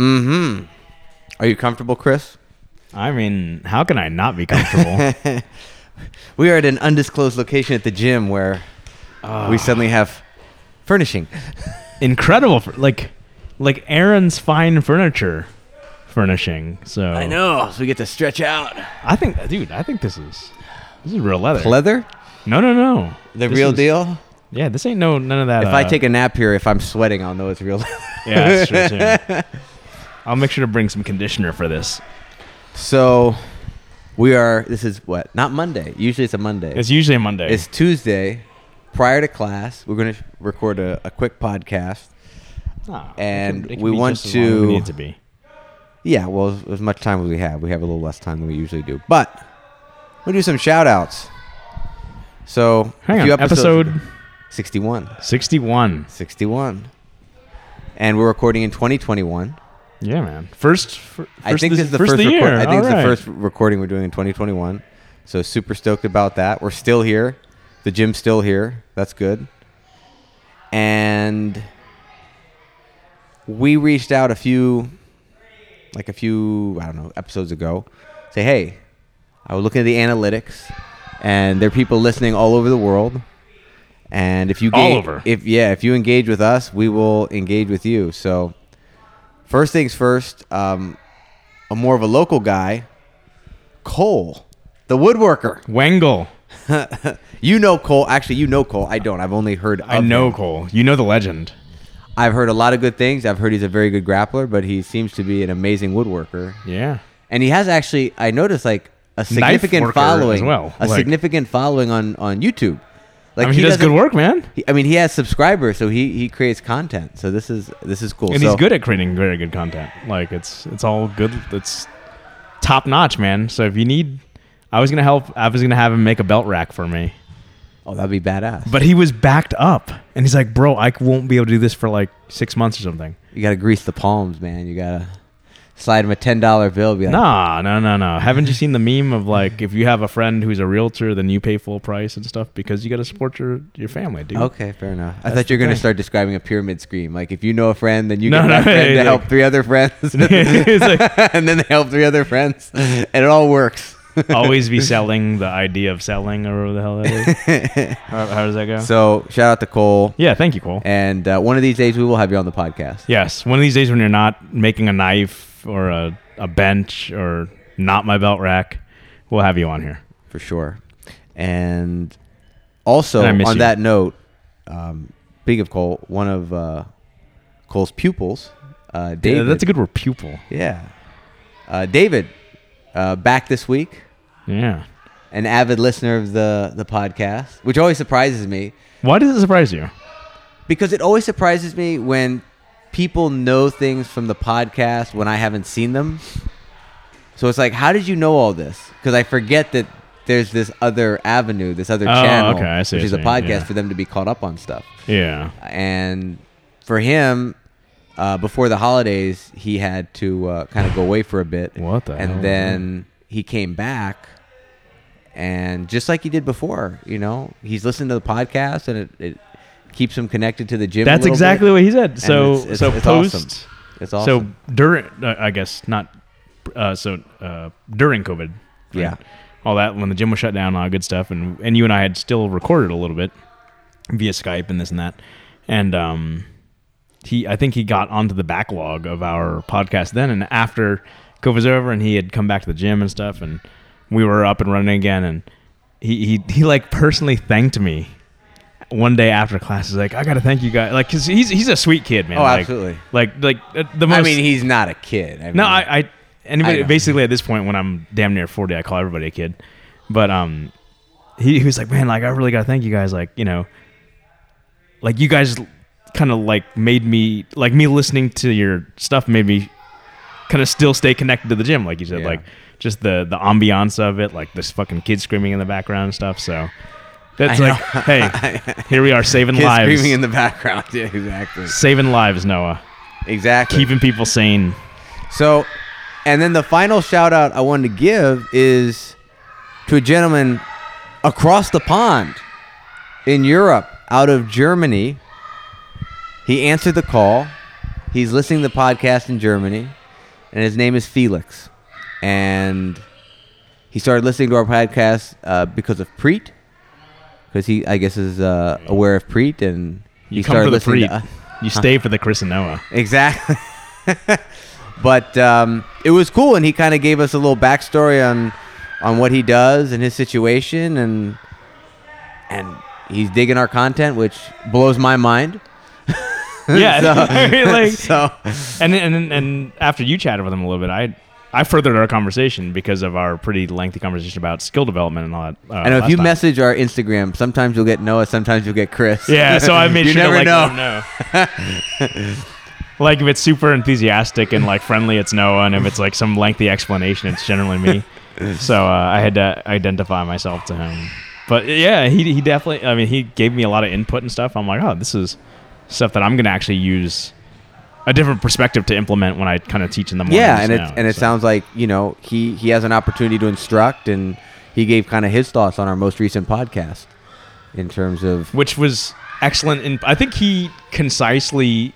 Mm-hmm. Are you comfortable, Chris? I mean, how can I not be comfortable? We are at an undisclosed location at the gym where we suddenly have furnishing. Incredible, like, like Aaron's fine furniture furnishing. So I know. So we get to stretch out. I think, dude, I think this is this is real leather. Leather? no, no, no. The This real is- deal? Yeah, this ain't no none of that. If I uh, take a nap here, if I'm sweating, I'll know it's real yeah, that's true too. I'll make sure to bring some conditioner for this. So we are, this is what? Not Monday. Usually it's a Monday. It's usually a Monday. It's Tuesday, prior to class. We're going to record a, a quick podcast. It and can- it can we be want just as long as we to- need it to be. Yeah, well, as, as much time as we have. We have a little less time than we usually do. But we'll do some shout outs. So, Hang a few on, episodes- episode 61. sixty-one. 61. And we're recording in 2021. Yeah, man. First, fir- first I think this, is the first first. of the record- I think it's All the first recording we're doing in 2021. So super stoked about that. We're still here. The gym's still here. That's good. And we reached out a few, like a few, I don't know, episodes ago. Say, hey, I was looking at the analytics, and there are people listening all over the world. And if you All over. if yeah, if you engage with us, we will engage with you. So First things first, um, a more of a local guy, Cole, the woodworker. Wangle. You know Cole. Actually, you know Cole. I don't. I've only heard. I of know him. Cole. You know the legend. I've heard a lot of good things. I've heard he's a very good grappler, but he seems to be an amazing woodworker. Yeah. And he has actually, I noticed, like a significant following. as well, A like- significant following on on YouTube. Like I mean, he, does good work, man. he- I mean, he has subscribers, so he he creates content. So this is this is cool. And so, he's good at creating very good content. Like it's it's all good. It's top notch, man. So if you need, I was gonna help. I was gonna have him make a belt rack for me, Oh, that'd be badass. but he was backed up, and he's like, "Bro, I won't be able to do this for like six months or something." You gotta grease the palms, man. You gotta slide him a ten dollar bill. Be like, Nah, no, no, no. Haven't you seen the meme of like if you have a friend who's a realtor, then you pay full price and stuff because you got to support your your family, dude. Okay, fair enough. I thought you were gonna thing. start describing a pyramid scheme. Like if you know a friend, then you No, get no, that friend to it's help three other friends, like- and then they help three other friends, and it all works. Always be selling the idea of selling or whatever the hell that is. how, how does that go? So shout out to Cole, yeah, thank you, Cole. and uh, one of these days we will have you on the podcast. Yes, one of these days when you're not making a knife or a, a bench or not my belt rack, we'll have you on here. for sure. And also And on you. that note, um, speaking of Cole, one of uh, Cole's pupils, uh, Yeah, David. that's a good word, pupil. Yeah, uh, David, uh, back this week. Yeah. An avid listener of the the podcast, which always surprises me Why does it surprise you? because it always surprises me when people know things from the podcast when I haven't seen them. So it's like, how did you know all this? Because I forget that there's this other avenue, this other Oh, channel, okay, I see which is a podcast yeah. for them to be caught up on stuff. Yeah. And for him, uh, before the holidays, he had to uh, kind of go away for a bit. What the And hell? then he came back, and just like he did before, you know, he's listening to the podcast, and it, it keeps him connected to the gym. That's exactly bit. what he said. So it's- it's- so it's post awesome. It's awesome. So during, uh, I guess not. Uh, so uh, during COVID? Yeah. all that when the gym was shut down, all that good stuff, and and you and I had still recorded a little bit via Skype and this and that, and um, he I think he got onto the backlog of our podcast then, and after COVID was over, and he had come back to the gym and stuff, and we were up and running again, and he he he like personally thanked me. One day after class, he's like, "I gotta thank you guys," like, cause he's he's a sweet kid, man. Oh, Like- absolutely. Like like uh, the most. I mean, he's not a kid. I mean, No, I, I anybody I basically at this point when I'm damn near forty, I call everybody a kid. But um, he, he was like, man, like I really gotta thank you guys, like you know, like you guys kind of like made me like me listening to your stuff made me kind of still stay connected to the gym, like you said, Yeah. like just the the ambiance of it, like this fucking kid screaming in the background and stuff. So that's I like, hey, here we are saving kids lives, screaming in the background. Yeah, exactly. saving lives, Noah, Exactly. keeping people sane. So, and then the final shout out I wanted to give is to a gentleman across the pond in Europe, out of Germany. He answered the call he's listening to the podcast in Germany, and his name is Felix, and he started listening to our podcast uh, because of Preet, because he I guess is uh, aware of Preet, and he You come for the Preet. to. you stay for the Chris and Noah. Exactly. but um, it was cool, and he kind of gave us a little backstory on on what he does and his situation, and and he's digging our content, which blows my mind. Yeah, So- like, so and and and after you chatted with him a little bit, I I furthered our conversation because of our pretty lengthy conversation about skill development and all that. Uh, I know if you time. message our Instagram, sometimes you'll get Noah, sometimes you'll get Chris. Yeah, so I made you sure never to like know. know. like if it's super enthusiastic and like friendly, it's Noah, and if it's like some lengthy explanation, it's generally me. so uh, I had to identify myself to him. But yeah, he he definitely. I mean, he gave me a lot of input and stuff. I'm like, oh, this is stuff that I'm gonna actually use a different perspective to implement when I kind of teach in the morning. Yeah, and it and it sounds like you know he he has an opportunity to instruct, and he gave kind of his thoughts on our most recent podcast in terms of which was excellent. And I think he concisely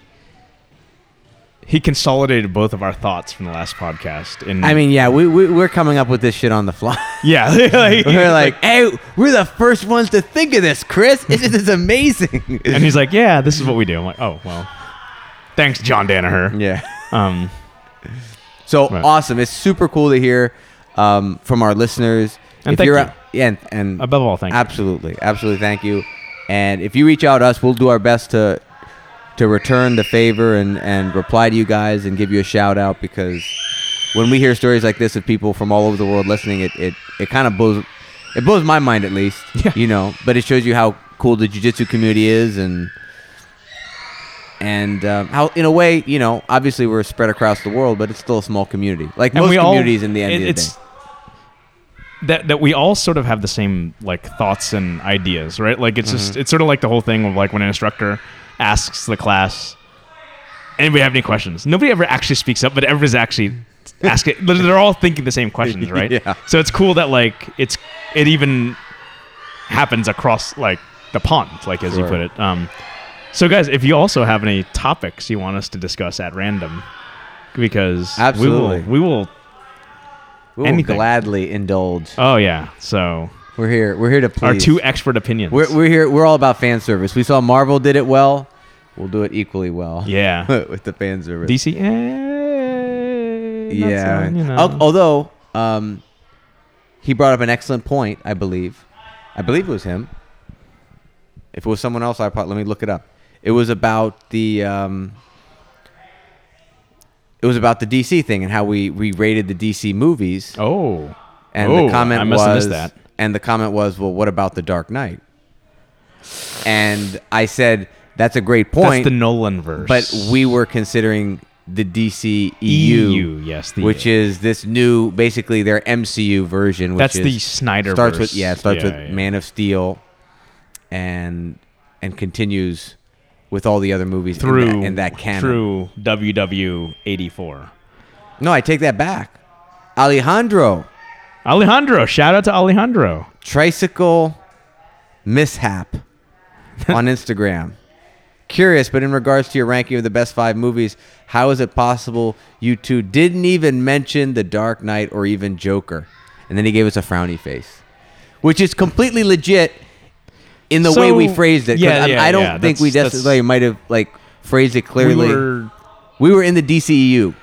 he consolidated both of our thoughts from the last podcast. And I mean, yeah, we, we we're coming up with this shit on the fly. yeah, like, we're like, hey, we're the first ones to think of this, Chris. This is amazing. and he's like, yeah, this is what we do. I'm like, oh well, thanks, John Danaher. yeah. Um, So Right. awesome! It's super cool to hear um, from our listeners. And if thank you're you. yeah, and, and above all, thank you. absolutely, absolutely, thank you. And if you reach out to us, we'll do our best to to return the favor and and reply to you guys and give you a shout out because when we hear stories like this of people from all over the world listening, it it, it kind of blows it blows my mind at least. Yeah. You know, but it shows you how cool the jiu-jitsu community is and and um, how in a way you know obviously we're spread across the world but it's still a small community like most we all- communities in the end it- of the it's- day that that we all sort of have the same like thoughts and ideas, right? Like it's Mm-hmm. just it's sort of like the whole thing of like when an instructor asks the class, anybody have any questions? Nobody ever actually speaks up, but everybody's actually asking. They're all thinking the same questions, right? Yeah. So it's cool that like it's it even happens across like the pond, like as you put it. Um, so guys, if you also have any topics you want us to discuss at random, because Absolutely. we will, we will we'll anything. gladly indulge Oh yeah. So we're here we're here to please our two expert opinions. we're, we're here we're all about fan service we saw marvel did it well we'll do it equally well yeah. with the fan service DC. Eh, yeah so, you know. Al- although um he brought up an excellent point i believe i believe it was him if it was someone else i probably let me look it up it was about the um it was about the dc thing and how we we rated the dc movies oh. and Oh, the comment I was that. and the comment was well what about the dark knight and i said that's a great point That's the Nolan verse. but we were considering the DC EU, EU, yes, the which is this new, basically their MCU version. Which that's is, the Snyder. starts with yeah, it starts yeah, with yeah. Man of Steel, and and continues with all the other movies through in that, in that canon. through WW eighty four. No, I take that back. Alejandro Alejandro, shout out to Alejandro. tricycle mishap on Instagram. Curious, but in regards to your ranking of the best five movies, how is it possible you two didn't even mention The Dark Knight or even Joker? And then he gave us a frowny face, which is completely legit in the way we phrased it. yeah, I, yeah, I don't yeah, think we necessarily might have like phrased it clearly. We were, we were in the DCEU,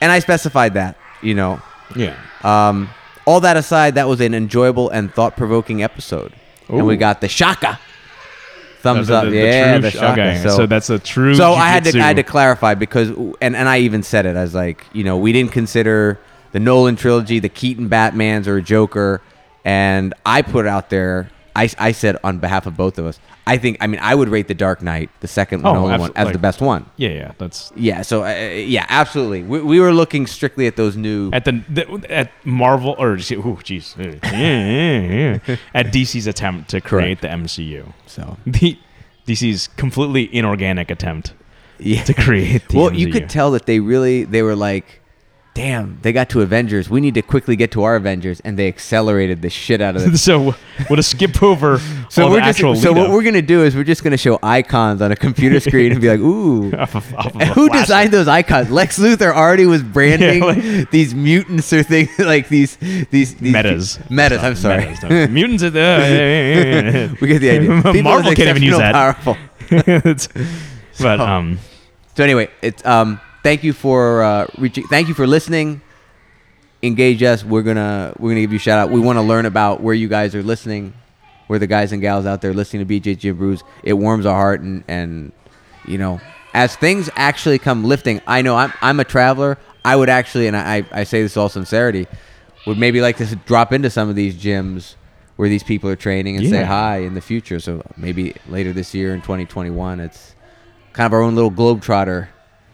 and I specified that. You know, yeah. um, all that aside, that was an enjoyable and thought-provoking episode, and we got the shaka thumbs The- the- up. the yeah, the shaka. okay, So, so that's a true. so I had to I had to clarify because and and I even said it as like you know we didn't consider the Nolan trilogy, the Keaton Batman's or Joker, and I put out there. I, I said on behalf of both of us, I think I mean I would rate the Dark Knight, the second Oh, Nolan one, as like- the best one. Yeah, yeah. That's Yeah, so uh, yeah, absolutely. We, we were looking strictly at those new. at the, the at Marvel or oh jeez, at DC's attempt to create the MCU. So The DC's completely inorganic attempt yeah, to create the well, MCU. you could tell that they really they were like, damn, they got to Avengers. We need to quickly get to our Avengers, and they accelerated the shit out of it. so we'll just skip over So we're just, so what we're gonna do is we're just gonna show icons on a computer screen and be like, ooh. off of, off of Who designed those icons? Lex Luthor already was branding Yeah, like- these mutants or things like these these, these metas. Metas. I'm sorry. Metas, no. Mutants are the. we get the idea. People Marvel can't even use that. Powerful. But So- um, So anyway, it's um. Thank you for uh, reaching. Thank you for listening. Engage us. We're gonna we're gonna give you a shout out. We want to learn about where you guys are listening, where the guys and gals out there listening to BJ Jim Brews. It warms our heart and and you know as things actually come lifting. I know I'm I'm a traveler. I would actually, and I I say this all sincerity, would maybe like to drop into some of these gyms where these people are training and say hi in the future. So maybe later this year in 2021, it's kind of our own little globetrotter.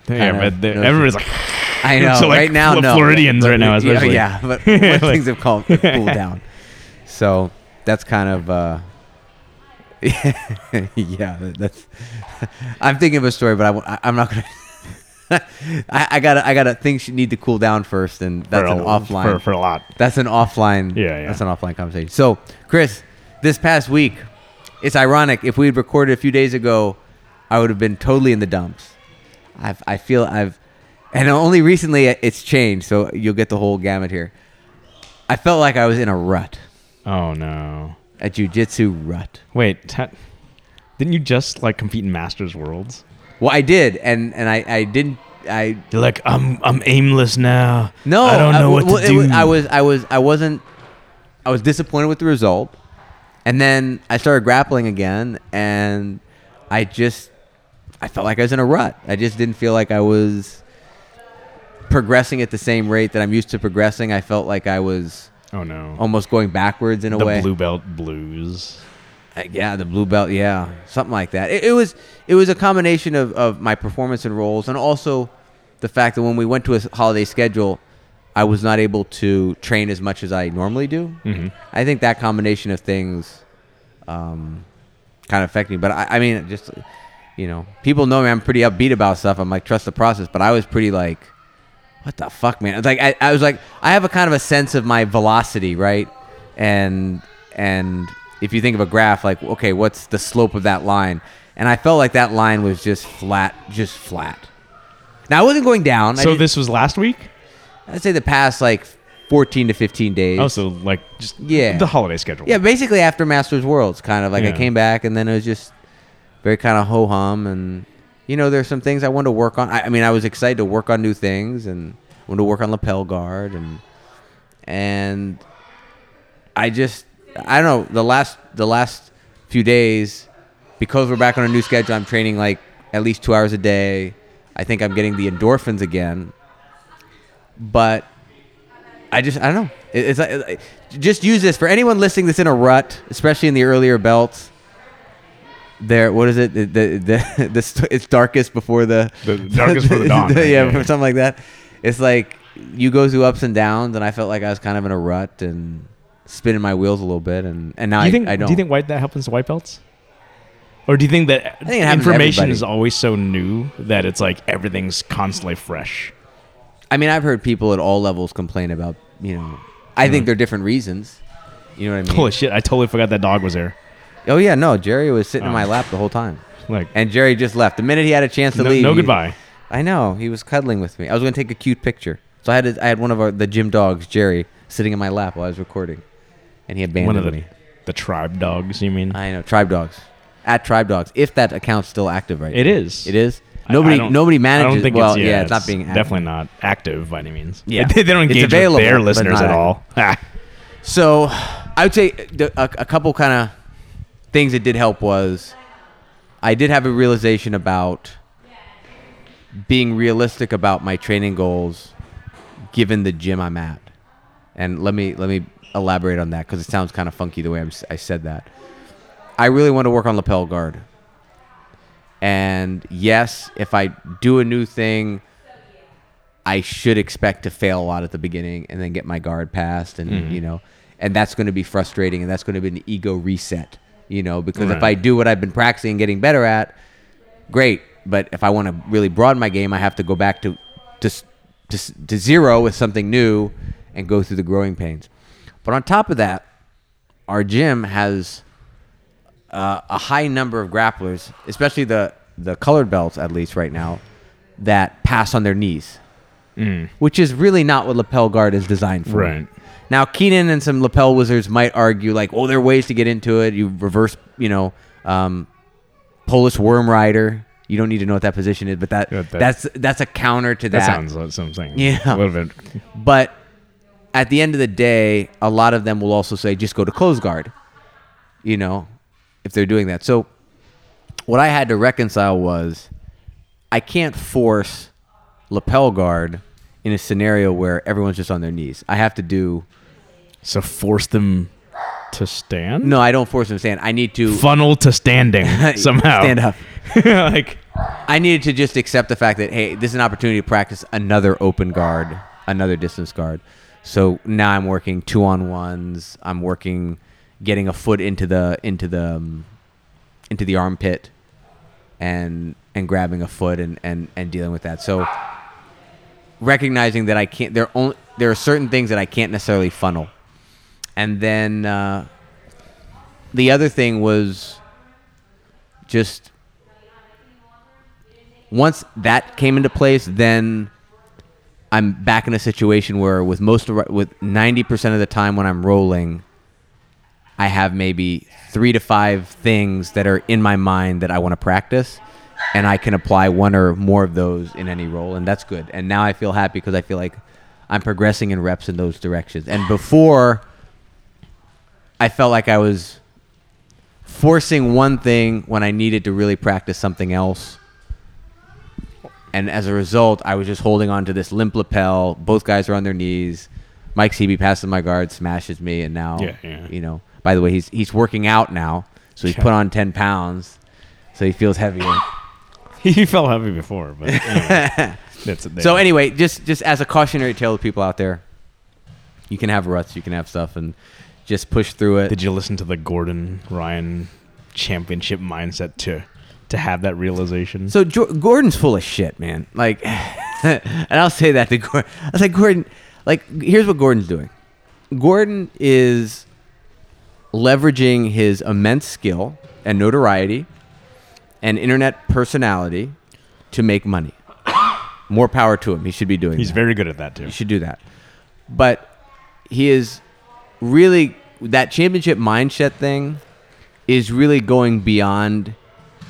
Yeah, but the- everybody's like, I know. So, like, right now, no. Floridians But- right now, especially. Yeah, but Like- things have calmed, cooled down. So that's kind of. Uh, yeah, that's. I'm thinking of a story, but I, I'm not gonna. I, I gotta, I gotta. Things need to cool down first, and that's for an a, offline. for, for a lot. That's an offline. Yeah, yeah. That's an offline conversation. So, Chris, this past week, it's ironic. If we had recorded a few days ago, I would have been totally in the dumps. I've, I feel I've, and only recently it's changed. So you'll get the whole gamut here. I felt like I was in a rut, Oh no! a jujitsu rut. Wait, ta- didn't you just like compete in Masters Worlds? Well, I did, and and I, I didn't. I You're like, I'm I'm aimless now. No, I don't know what well, to it do. was- I was, I was, I wasn't. I was disappointed with the result, and then I started grappling again, and I just, I felt like I was in a rut. I just didn't feel like I was progressing at the same rate that I'm used to progressing. I felt like I was oh no! almost going backwards in a the way. blue belt blues. Uh, yeah, the blue belt. Yeah, something like that. It, it was it was a combination of, of my performance and roles, and also the fact that when we went to a holiday schedule, I was not able to train as much as I normally do. hmm I think that combination of things um, kind of affected me. But I, I mean, just you know, people know me. I'm pretty upbeat about stuff. I'm like trust the process. But I was pretty like, what the fuck, man? It's like I, I was like, I have a kind of a sense of my velocity, right? And and if you think of a graph, like okay, what's the slope of that line? And I felt like that line was just flat, just flat. Now I wasn't going down. So this was last week. I'd say the past like 14 to 15 days. Oh, so like just Yeah. the holiday schedule. Yeah, basically after Masters Worlds, kind of like I came back and then it was just very kind of ho hum, and you know, there's some things I wanted to work on. I, I mean, I was excited to work on new things and wanted to work on lapel guard and and I just I don't know the last the last few days because we're back on a new schedule. I'm training like at least two hours a day. I think I'm getting the endorphins again, but I just I don't know. It, it's like, just use this for anyone listening that's in a rut, especially in the earlier belts. There, what is it? The the, the, the st- it's darkest before the The darkest before the dawn, right? yeah, Yeah, yeah. something like that. It's like you go through ups and downs, and I felt like I was kind of in a rut and spinning my wheels a little bit, and and now Do you I, think? I don't. Do you think white that happens to white belts? Or do you think that think it happens to information is always so new that it's like everything's constantly fresh? I mean, I've heard people at all levels complain about you know. I think Mhm. they're different reasons. You know what I mean? Holy shit! I totally forgot that dog was there. Oh yeah, no. Jerry was sitting in Oh. my lap the whole time, Like, and Jerry just left the minute he had a chance to no, leave. no he- goodbye. I know he was cuddling with me. I was going to take a cute picture, so I had I had one of our, the gym dogs, Jerry, sitting in my lap while I was recording, and he abandoned One of the me. the tribe dogs. You mean? I know tribe dogs, at tribe dogs. If that account's still active right It now. is. It is. I- Nobody I don't- nobody manages. I don't think well, it's, yeah, it's, not being active. definitely not active by any means. Yeah. they, they don't It's engage available, with their but listeners not at all. Ah. So, I would say the, a, a couple kind of things that did help was I did have a realization about being realistic about my training goals given the gym I'm at. And let me let me elaborate on that because it sounds kind of funky the way I'm, si said that. I really want to work on lapel guard. And yes, if I do a new thing, I should expect to fail a lot at the beginning and then get my guard passed and Mhm. you know, and that's going to be frustrating and that's going to be an ego reset, you know, because if I do what I've been practicing and getting better at, great, but if I want to really broaden my game, I have to go back to to to, to zero with something new and go through the growing pains. But on top of that, our gym has uh, a high number of grapplers, especially the the colored belts at least right now, that pass on their knees, which is really not what lapel guard is designed for. Right. Now, Keenan and some lapel wizards might argue like, "Oh, there are ways to get into it. You reverse, you know, um, Polish worm rider. You don't need to know what that position is, but that, Yeah, that- that's that's a counter to That, that. sounds like something. Yeah. A little bit. But at the end of the day, a lot of them will also say, just go to close guard, you know, if they're doing that. So what I had to reconcile was I can't force lapel guard in a scenario where everyone's just on their knees. I have to do, So force them to stand. no, I don't force them to stand. I need to Funnel to standing somehow. stand up. like I needed to just accept the fact that hey, this is an opportunity to practice another open guard, another distance guard. So now I'm working two on ones. I'm working getting a foot into the into the um, into the armpit and and grabbing a foot and and and dealing with that. So recognizing that I can't there only there are certain things that I can't necessarily funnel. And then uh, the other thing was just once that came into place, then I'm back in a situation where with most of, with 90% of the time when I'm rolling, I have maybe three to five things that are in my mind that I want to practice, and I can apply one or more of those in any role, and that's good. And now I feel happy because I feel like I'm progressing in reps in those directions. And before, I felt like I was forcing one thing when I needed to really practice something else. And as a result, I was just holding on to this limp lapel. Both guys are on their knees. Mike Seeby passes my guard, smashes me, and now, Yeah, yeah. you know. By the way, he's he's working out now, so he's Yeah. put on ten pounds, so he feels heavier. he felt heavy before, but anyway, that's. So anyway, just just as a cautionary tale to people out there, you can have ruts, you can have stuff, and just push through it. Did you listen to the Gordon Ryan championship mindset to to have that realization? So jo- Gordon's full of shit, man. Like, and I'll say that to Gordon. I was like, Gordon, like, here's what Gordon's doing. Gordon is leveraging his immense skill and notoriety and internet personality to make money. More power to him. He should be doing. He's that. very good at that too. He should do that. But he is really that championship mindset thing is really going beyond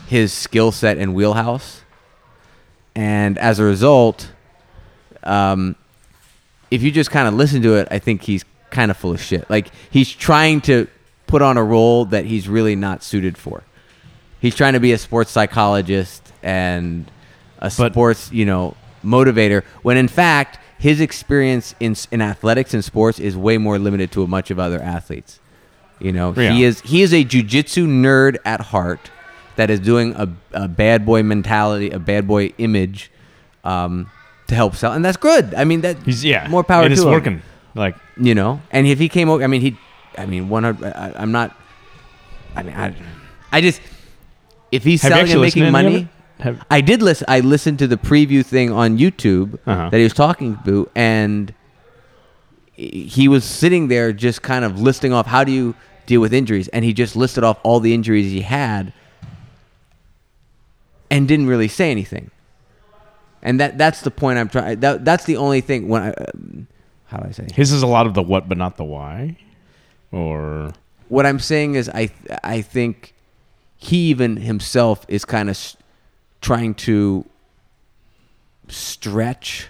his skill set and wheelhouse. And as a result, um, if you just kind of listen to it, I think he's kind of full of shit. Like he's trying to put on a role that he's really not suited for. He's trying to be a sports psychologist and a But- sports, you know, motivator when in fact his experience in in athletics and sports is way more limited to a much of other athletes. You know, he is he is a jujitsu nerd at heart that is doing a, a bad boy mentality, a bad boy image, um, to help sell, and that's good. I mean, that He's yeah, more power It to is him working. Like you know. And if he came over, I mean, he, I mean, one hundred. I'm not. I mean, I, I just if he's have selling and making money. Have, I did listen. I listened to the preview thing on YouTube Uh-huh. that he was talking to, and he was sitting there just kind of listing off how do you deal with injuries, and he just listed off all the injuries he had, and didn't really say anything. And that that's the point I'm trying. That that's the only thing when I. Um, how do I say? his is a lot of the what, but not the why. Or what I'm saying is I I think he even himself is kind of trying to stretch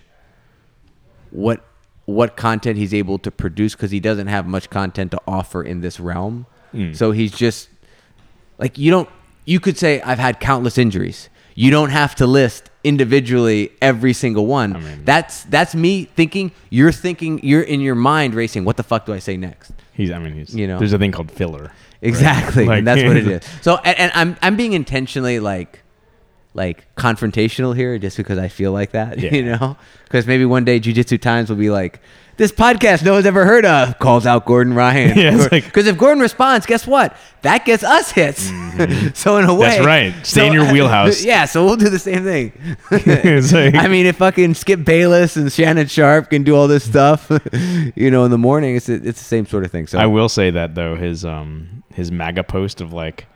what what content he's able to produce because he doesn't have much content to offer in this realm. Mm. So he's just like you don't you could say I've had countless injuries. You don't have to list individually every single one. I mean- that's that's me thinking you're thinking you're in your mind racing what the fuck do I say next? he's. I mean, he's. You know. there's a thing called filler. Exactly, Like- and that's what it is. So, and, and I'm I'm being intentionally like like confrontational here just because I feel like that, Yeah. you know? Because maybe one day Jujitsu Times will be like, this podcast no one's ever heard of calls out Gordon Ryan. Yeah, it's like- Because if Gordon responds, guess what? That gets us hits. so in a way, Mm-hmm. That's right. Stay in your wheelhouse. yeah, so we'll do the same thing. Like- I mean, if fucking Skip Bayless and Shannon Sharpe can do all this stuff, you know, in the morning, it's it's the same sort of thing. So I will say that though his um his MAGA post of like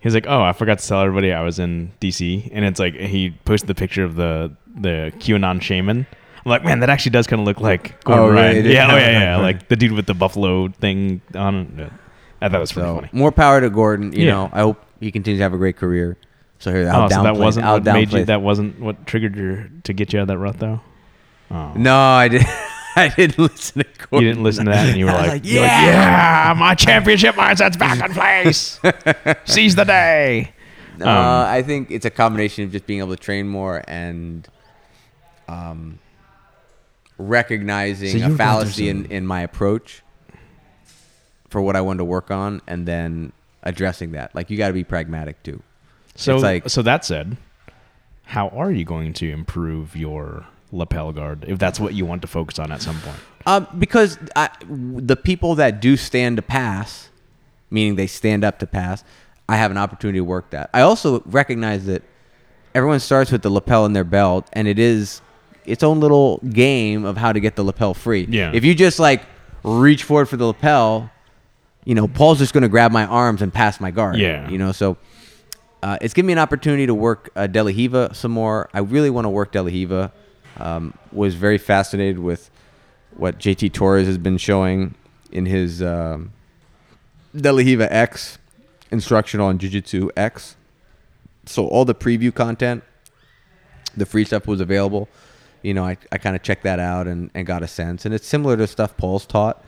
he's like oh I forgot to tell everybody I was in DC and it's like he posted the picture of the the QAnon shaman. I'm like man that actually does kind of look like oh, Gordon Oh? Ryan. Yeah, oh yeah, yeah, like the dude with the buffalo thing on. I thought it was pretty So funny. more power to Gordon. You Yeah. know, I hope he continues to have a great career. So here, I'll oh, so that wasn't I'll what made you. That wasn't what triggered your to get you out of that rut though. Oh. No, I did. I didn't listen to You didn't listen to that, and you were like, like, you're like, yeah. yeah, my championship mindset's back in place. Seize the day." No, Um, I think it's a combination of just being able to train more and um, recognizing So a were going through fallacy in, in my approach for what I wanted to work on, and then addressing that. Like you got to be pragmatic too. So, It's like- so that said, how are you going to improve your lapel guard if that's what you want to focus on at some point? Um, because I, the people that do stand to pass, meaning they stand up to pass, I have an opportunity to work that. I also recognize that everyone starts with the lapel in their belt, and it is its own little game of how to get the lapel free. Yeah. If you just like reach forward for the lapel, you know, Paul's just going to grab my arms and pass my guard. Yeah. You know, so uh, it's given me an opportunity to work uh, De La Riva some more. I really want to work De La Riva. Um, was very fascinated with what JT Torres has been showing in his um, De La Riva X instructional on Jiu Jitsu X. So all the preview content, the free stuff was available. You know, I, I kind of checked that out and, and got a sense. And it's similar to stuff Paul's taught.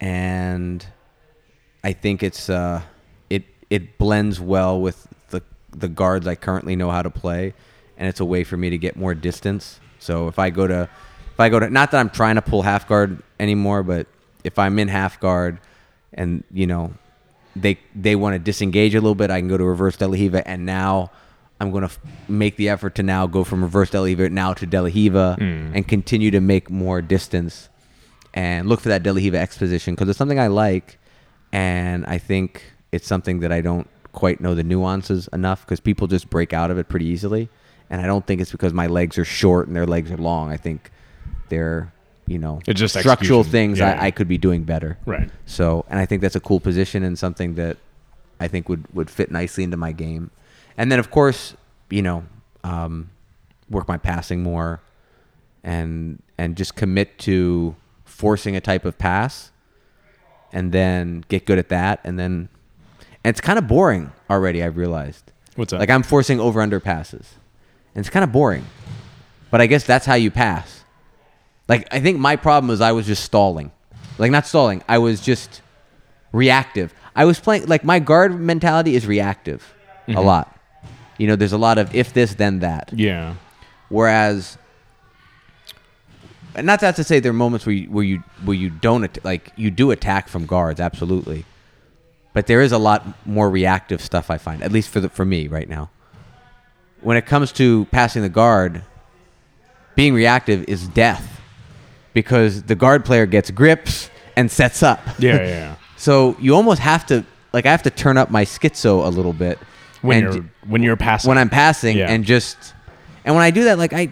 And I think it's uh, it it blends well with the the guards I currently know how to play, and it's a way for me to get more distance. So if I go to if I go to not that I'm trying to pull half guard anymore, but if I'm in half guard, and you know they they want to disengage a little bit, I can go to reverse De La Riva, and now I'm going to f- make the effort to now go from reverse De La Riva now to De La Riva mm. and continue to make more distance and look for that De La Riva X position because it's something I like, and I think it's something that I don't quite know the nuances enough because people just break out of it pretty easily, and I don't think it's because my legs are short and their legs are long. I think they're you know It's just structural execution. things Yeah. I, I could be doing better. Right. So, and I think that's a cool position and something that I think would, would fit nicely into my game. And then, of course, you know, um, work my passing more and and just commit to forcing a type of pass and then get good at that. And then, and it's kind of boring already, I've realized. What's that? Like I'm forcing over under passes. And it's kind of boring. But I guess that's how you pass. Like I think my problem was I was just stalling. Like not stalling. I was just reactive. I was playing like my guard mentality is reactive a mm-hmm. lot. You know, there's a lot of if this then that. yeah. Whereas and not that to say there are moments where you, where you where you don't at- like you do attack from guards absolutely. But there is a lot more reactive stuff I find at least for the, for me right now. When it comes to passing the guard, being reactive is death because the guard player gets grips and sets up. Yeah, yeah, yeah. So you almost have to like I have to turn up my schizo a little bit When you're when you're passing, when I'm passing Yeah. and just and when I do that, like I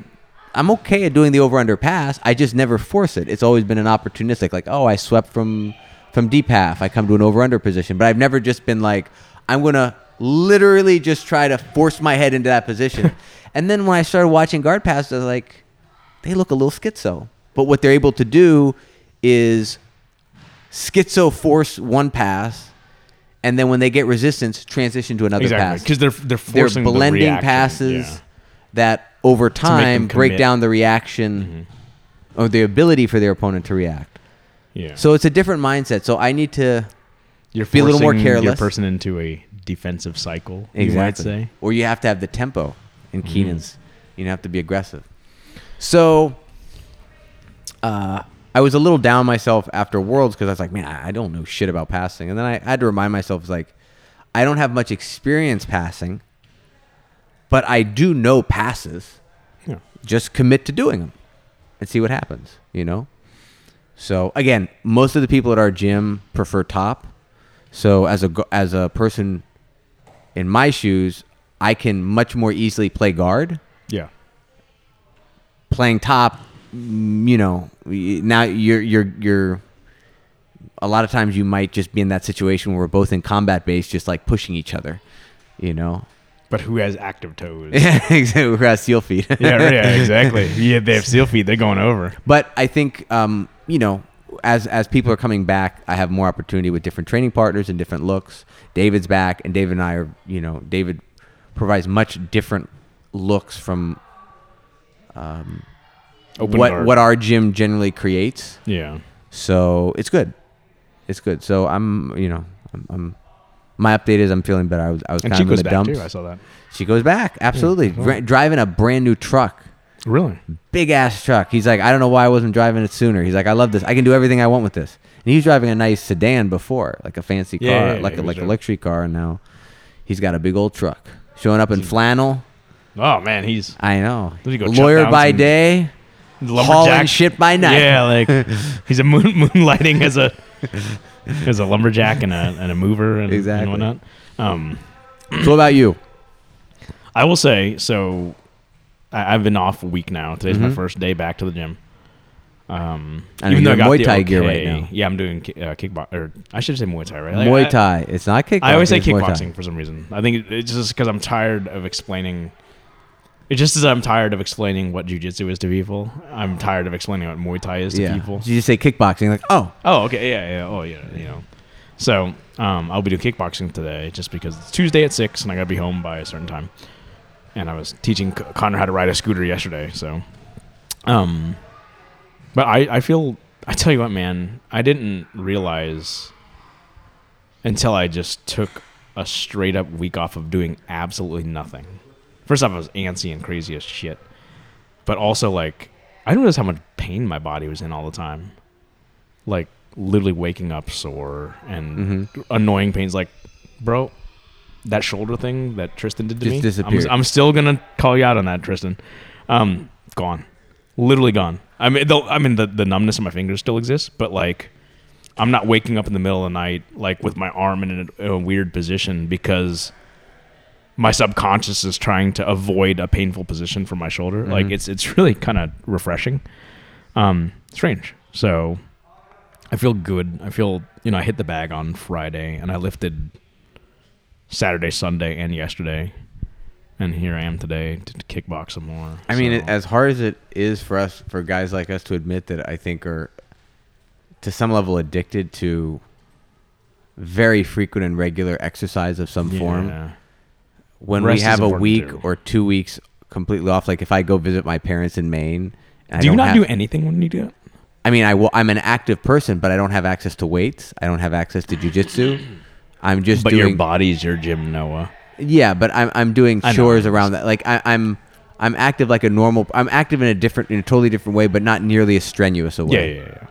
I'm okay at doing the over under pass. I just never force it. It's always been an opportunistic, like, oh, I swept from from deep half. I come to an over under position. But I've never just been like, I'm gonna literally just try to force my head into that position. and then when I started watching guard passes, I was like, they look a little schizo. But what they're able to do is schizo force one pass, and then when they get resistance, transition to another exactly pass because they're they're they're forcing the blending passes Yeah. that over time break. Mm-hmm. down the reaction or the ability for their opponent to react. Yeah. So it's a different mindset. So I need to you're be a little more forcing Your careless. person into a defensive cycle. You might exactly, say. or you have to have the tempo in Mm-hmm. Keenan's. You have to be aggressive. So uh, I was a little down myself after Worlds because I was like, man, I I don't know shit about passing. And then I had to remind myself, it's like, I don't have much experience passing, but I do know passes. Yeah. Just commit to doing them and see what happens, you know? So again, most of the people at our gym prefer top. So as a as a person in my shoes, I can much more easily play guard. Yeah. Playing top, mm, you know, now you're you're you're a lot of times you might just be in that situation where we're both in combat base just like pushing each other, you know. But who has active toes? Yeah, exactly. Who has seal feet. yeah, yeah, exactly. Yeah, they have seal feet. They're going over. But I think um, you know, as as people are coming back, I have more opportunity with different training partners and different looks. David's back, and David and I are you know, David provides much different looks from um, Open what guard. what our gym generally creates. Yeah. So it's good. It's good. So I'm you know I'm. I'm my update is I'm feeling better. I was I was And kind of in the dumps. too. I saw that. She goes back, absolutely. Dri- driving a brand new truck Really? big ass truck. He's like, I don't know why I wasn't driving it sooner. He's like, I love this. I can do everything I want with this. And he was driving a nice sedan before, like a fancy car, Yeah, yeah, yeah, like he a was like a driving- luxury car. And now he's got a big old truck, showing up in flannel. Oh man, he's I know. Does he go chop Lawyer down by some day, hauling lumberjack. shit by night. Yeah, like he's a moon moonlighting as a as a lumberjack and a and a mover and, Exactly. and whatnot. Um, So what about you? I will say so. I, I've been off a week now. Today's my Mhm. first day back to the gym. Um, I know you're in got Muay Thai gear right now. Yeah, I'm doing uh, kickbox, or I should say Muay Thai, right? Like, Muay I- Thai. It's not kickboxing. I always say it's Muay Thai. kickboxing for some reason. I think it's just because I'm tired of explaining. It just as I'm tired of explaining what jujitsu is to people. I'm tired of explaining what Muay Thai is to Yeah. people. You just say kickboxing, like, oh, Oh, okay, yeah, yeah. Oh, yeah. You know, so um, I'll be doing kickboxing today just because it's Tuesday at six and I gotta be home by a certain time. And I was teaching Connor how to ride a scooter yesterday, so. Um, but I I feel I tell you what, man, I didn't realize until I just took a straight up week off of doing absolutely nothing. First off, I was antsy and crazy as shit, but also like I didn't realize how much pain my body was in all the time like literally waking up sore and Mhm. annoying pains. Like, bro, that shoulder thing that Tristan did to Just me, disappeared. I'm, I'm still gonna call you out on that, Tristan. Um, gone, literally gone. I mean, the, I mean, the the numbness in my fingers still exists, but like, I'm not waking up in the middle of the night like with my arm in a, a weird position because my subconscious is trying to avoid a painful position for my shoulder. Like Mhm. it's it's really kind of refreshing. Um, strange. So I feel good. I feel you know I hit the bag on Friday and I lifted Saturday, Sunday, and yesterday, and here I am today to, kickbox some more. I mean, So- it, as hard as it is for us, for guys like us to admit that I think are to some level addicted to very frequent and regular exercise of some form. Yeah. When Rest we have a week too. or two weeks completely off, like if I go visit my parents in Maine, Do you not have- do anything when you do it? I mean, I will, I'm an active person, but I don't have access to weights. I don't have access to jujitsu. I'm just But doing your body's your gym, Noah. Yeah, but I'm I'm doing chores around that. Like I, I'm I'm active like a normal. I'm active in a different, in a totally different way, but not nearly as strenuous a Yeah, way. yeah, yeah.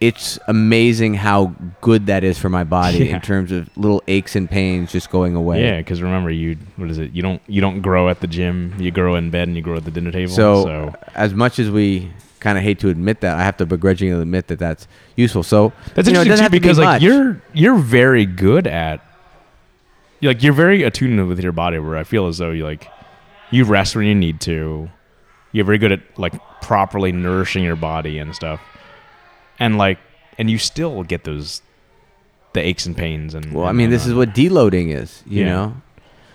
It's amazing how good that is for my body Yeah. in terms of little aches and pains just going away. Yeah, because remember, you what is it? You don't you don't grow at the gym. You grow in bed and you grow at the dinner table. So, so as much as we kind of hate to admit that, I have to begrudgingly admit that that's useful. So That's you know, interesting too, to be because like much. you're you're very good at you're like you're very attuned with your body. Where I feel as though you like you rest when you need to. You're very good at like properly nourishing your body and stuff, and like and you still get those the aches and pains and. Well, I mean, and, this is what deloading is, you Yeah. know.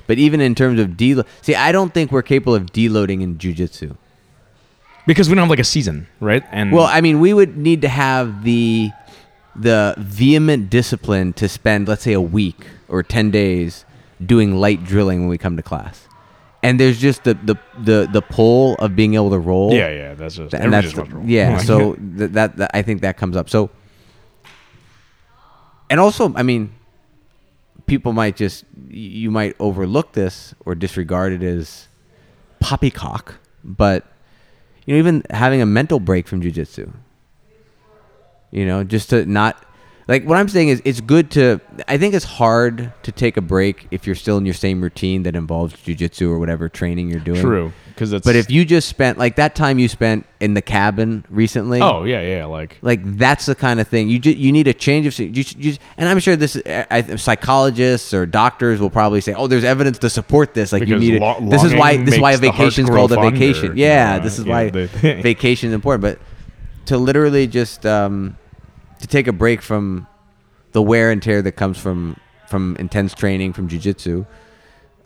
But even in terms of deload, see, I don't think we're capable of deloading in jujitsu. Because we don't have like a season, right? And Well, I mean, we would need to have the the vehement discipline to spend, let's say, a week or ten days doing light drilling when we come to class. And there's just the the the, the pull of being able to roll. yeah, yeah, that's just and everybody that's just the- to roll. yeah. Like, So th- that, that I think that comes up. So, and also, I mean, people might just you might overlook this or disregard it as poppycock, but you know, even having a mental break from jujitsu. You know, just to not. Like what I'm saying is it's good to I think it's hard to take a break if you're still in your same routine that involves jujitsu or whatever training you're doing. True, because it's. But if you just spent like that time you spent in the cabin recently, oh yeah, yeah, like like that's the kind of thing you just you need a change of you, you, and I'm sure this I, psychologists or doctors will probably say, oh, there's evidence to support this. Like you need lo- it. This is why this is why a makes the heart vacation is called a vacation. Yeah, Yeah, this is yeah, why is important. But to literally just um, to take a break from the wear and tear that comes from from intense training from jujitsu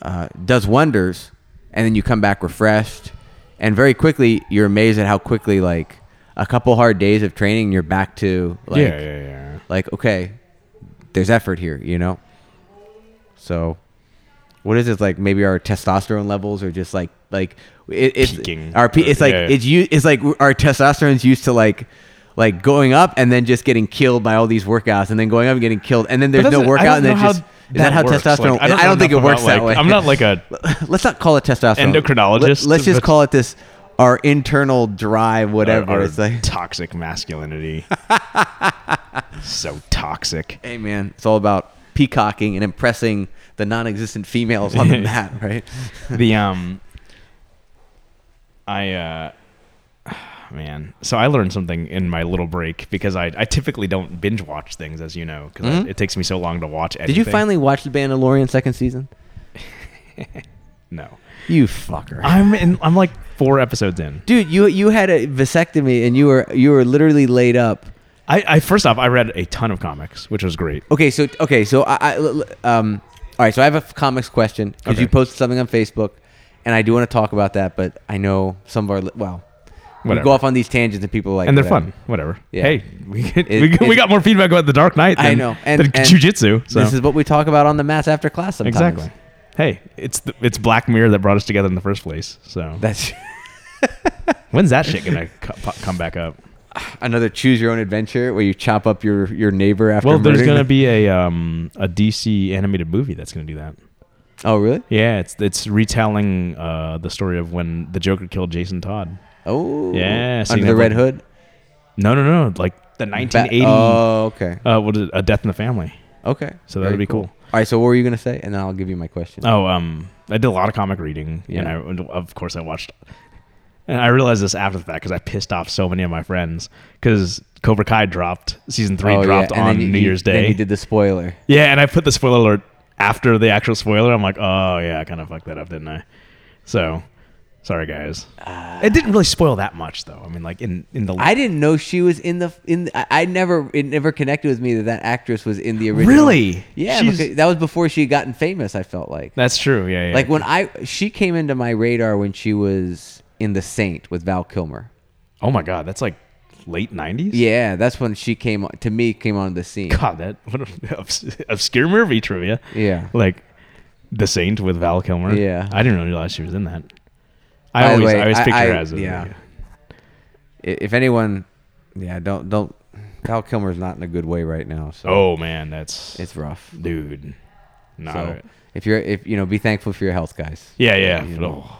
uh, does wonders, and then you come back refreshed, and very quickly you're amazed at how quickly like a couple hard days of training you're back to like yeah, yeah, yeah. like okay, there's effort here, you know. So, what is it like? Maybe our testosterone levels are just like like it, it's Peaking. Our pe- it's like Yeah. it's you. It's like our testosterone's used to like like going up and then just getting killed by all these workouts and then going up and getting killed and then there's no workout and then just is that how works. testosterone? Like, I don't, know think it works that like- way. I'm not like a Let's not call it testosterone. Endocrinologist, Let, us just call it this our internal drive, whatever. our it's like, toxic masculinity. so toxic. hey man, it's all about peacocking and impressing the non-existent females on the mat, right? the um i uh man so i learned something in my little break because i i typically don't binge watch things as you know because Mhm. it takes me so long to watch anything. Did you finally watch The Mandalorian second season? no You fucker. i'm in i'm like four episodes in Dude, you you had a vasectomy and you were you were literally laid up. i i first off i read a ton of comics which was great Okay, so okay, so I, I um all right, so I have a comics question because you posted something on Facebook, and I do want to talk about that, but I know some of our li- well, we go off on these tangents and people are like and they're whatever. fun whatever Yeah. hey we, get, It- we, got- we got more feedback about the dark knight than, I know, and, than and jiu-jitsu so This is what we talk about on the mats after class sometimes. exactly hey it's the, it's black mirror that brought us together in the first place so That's when's that shit gonna co- come back up another choose your own adventure where you chop up your your neighbor after. Well, there's gonna them. be a um a DC animated movie that's gonna do that. Oh really? Yeah, it's it's retelling uh the story of when the Joker killed Jason Todd. Oh Yeah, under the red hood. No, no, no, like the 1980. oh okay, uh, what is it? A Death in the Family. okay. So that would be cool. All right, so what were you gonna say, and then I'll give you my question. Oh, um, I did a lot of comic reading, Yeah. and I of course I watched. And I realized this after the fact because I pissed off so many of my friends because Cobra Kai dropped season three Oh, dropped and on then you- New you- Year's Then Day. you did the spoiler. Yeah, and I put the spoiler alert after the actual spoiler. I'm like, oh yeah, I kind of fucked that up, didn't I? So, sorry guys. it didn't really spoil that much though. I mean, like in in the I didn't know she was in the in. The, I, I never it never connected with me that that actress was in the original. Really? Yeah, that was before she had gotten famous. I felt like that's true. Yeah, yeah. like when I she came into my radar when she was in The Saint with Val Kilmer. oh my god, that's like late '90s. Yeah, that's when she came to me came on the scene. God, that what a, obscure movie trivia. Yeah. Like The Saint with Val Kilmer. Yeah. I didn't really realize she was in that. I By always way, I always I- picture her as a yeah. I- If anyone, yeah, don't don't. Val Kilmer's not in a good way right now. So Oh man, that's it's rough. dude. Not So if you're if you know, be thankful for your health, guys. yeah, yeah. You know. Oh.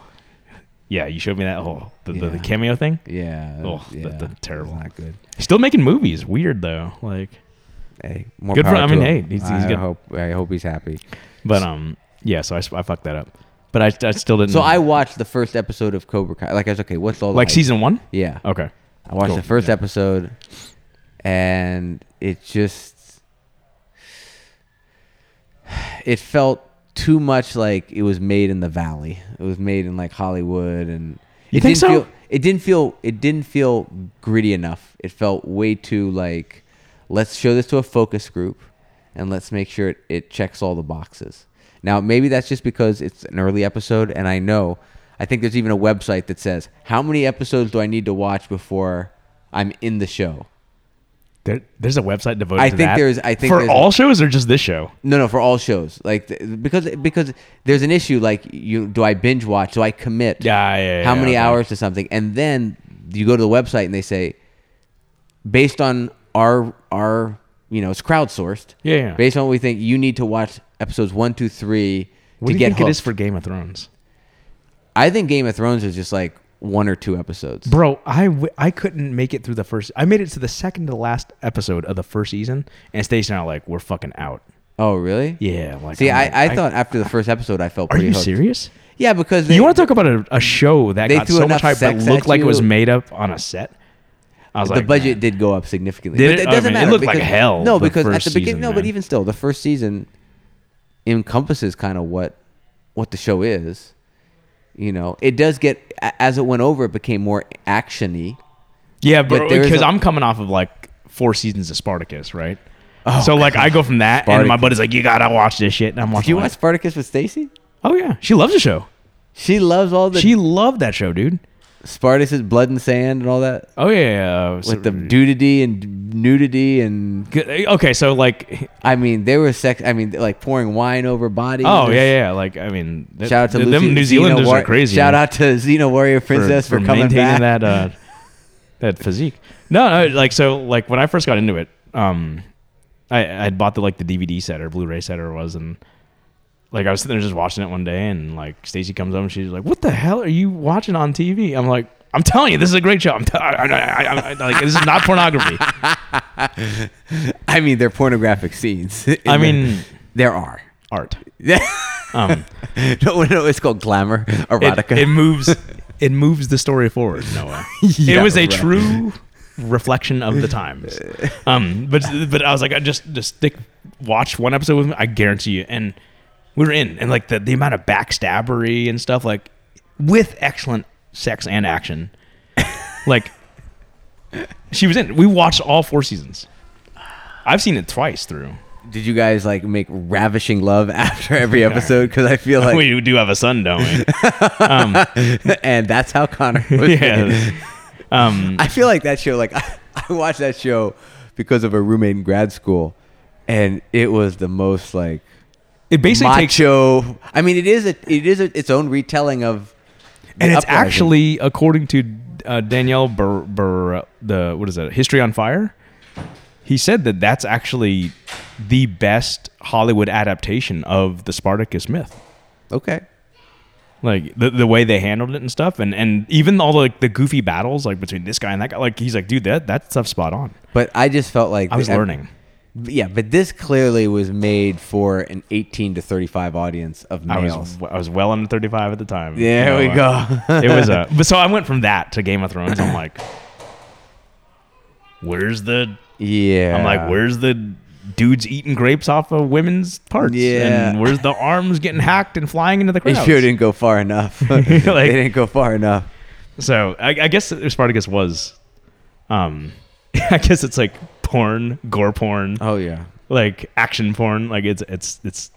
Yeah, you showed me that whole the, the, the cameo thing. Yeah. Oh, yeah, that- that's terrible. It's not good. He's still making movies. Weird though. Like, Hey, more Good for- I mean, him. hey, he's- he's I good. hope I hope he's happy. but um, yeah. So I, I fucked that up. But I, I still didn't. So I watched the first episode of Cobra Kai. Like I was okay. What's all the like hype? season one. Yeah, Okay. I watched Cool. the first Yeah. episode, and it just it felt too much like it was made in the valley. It was made in like Hollywood, and You it think didn't so? feel it didn't feel it didn't feel gritty enough. It felt way too like let's show this to a focus group, and let's make sure it, it checks all the boxes. Now maybe that's just because it's an early episode, and I know. I think there's even a website that says how many episodes do I need to watch before I'm in the show. There, there's a website devoted I to think that. there's- I think for there's- all shows or just this show. No, no, for all shows. Like th- because because there's an issue. Like you, do I binge watch? Do I commit? Yeah, yeah. yeah How many hours to something? And then you go to the website and they say, based on our our you know it's crowdsourced. Yeah, yeah. Based on what we think, you need to watch episodes one, two, three What to do you get think it is for Game of Thrones? I think Game of Thrones is just like one or two episodes. Bro, I, w- I couldn't make it through the first. I made it to the second to last episode of the first season, and Stacey and I like, we're fucking out. Oh, really? Yeah. Like, See, I'm I, I thought after the first episode, I felt Are pretty you hooked. serious? Yeah, because they, you want to talk about a, a show that got so much hype that looked like it was made up on a set? I was like. the like, budget man. did go up significantly. Did But it? it doesn't mean, it matter. looked like hell, No, because at the beginning, season, no, but even still, the first season encompasses kind of what what the show is. You know, it does get as it went over, it became more actiony. Yeah, But but there is because I'm coming off of like four seasons of Spartacus, right? Oh, so like I go from that, and my buddy's like, "You gotta watch this shit," and I'm Did watching. you watch Spartacus with Stacy? Oh yeah, she loves the show. She loves all the she loved that show, dude. Spartacus, blood and sand, and all that Oh yeah, yeah. uh, so- with the nudity and nudity and Okay, so like, I mean, there was sex. I mean, like pouring wine over bodies. oh yeah, yeah. Like I mean, th- Shout out to Lucy, them New Zealanders War- are crazy. Shout out to Xena Warrior Princess for, coming maintaining back. that uh, that physique. No, no, like so, like when I first got into it, um, I I had bought the like the DVD set or Blu-ray set or it was, and like I was sitting there just watching it one day, and like Stacy comes up and she's like, "What the hell are you watching on TV?" I'm like. I'm telling you, this is a great show. I'm t- I, I, I, like this is not pornography. I mean, they're pornographic scenes. I the- mean, there are. art. no, Um, no, it's called glamour, it, erotica. it moves it moves the story forward noah Yeah, it was a right. true reflection of the times um but but i was like i just just stick watch one episode with me i guarantee you and we were in and like the, the amount of backstabbery and stuff like with excellent sex and action like she was in we watched all four seasons i've seen it twice through Did you guys like make ravishing love after every episode? Because I feel like, we do have a son don't we um and that's how Connor was. yeah um I feel like that show. Like I, I watched that show because of a roommate in grad school, and it was the most like it basically takes macho. I mean, it is a it is a, its own retelling of. and it's uprising. actually according to uh, Danielle Bur, Bur the what is that History on Fire. He said that that's actually the best Hollywood adaptation of the Spartacus myth. okay. Like the, the way they handled it and stuff, and, and even all the, like the goofy battles like between this guy and that guy. Like he's like, dude, that that stuff's spot on. But I just felt like I was learning. Yeah, but this clearly was made for an 18 to 35 audience of I males. was I was well under thirty five at the time. there You we know, uh, go. it was a but so I went from that to Game of Thrones. I'm like, where's the yeah. I'm like, where's the dudes eating grapes off of women's parts? Yeah. And where's the arms getting hacked and flying into the They crowd? sure didn't go far enough. like, they didn't go far enough. So I, I guess Spartacus was, um, I guess it's like porn, gore porn, Oh yeah. like action porn. Like it's it's it's,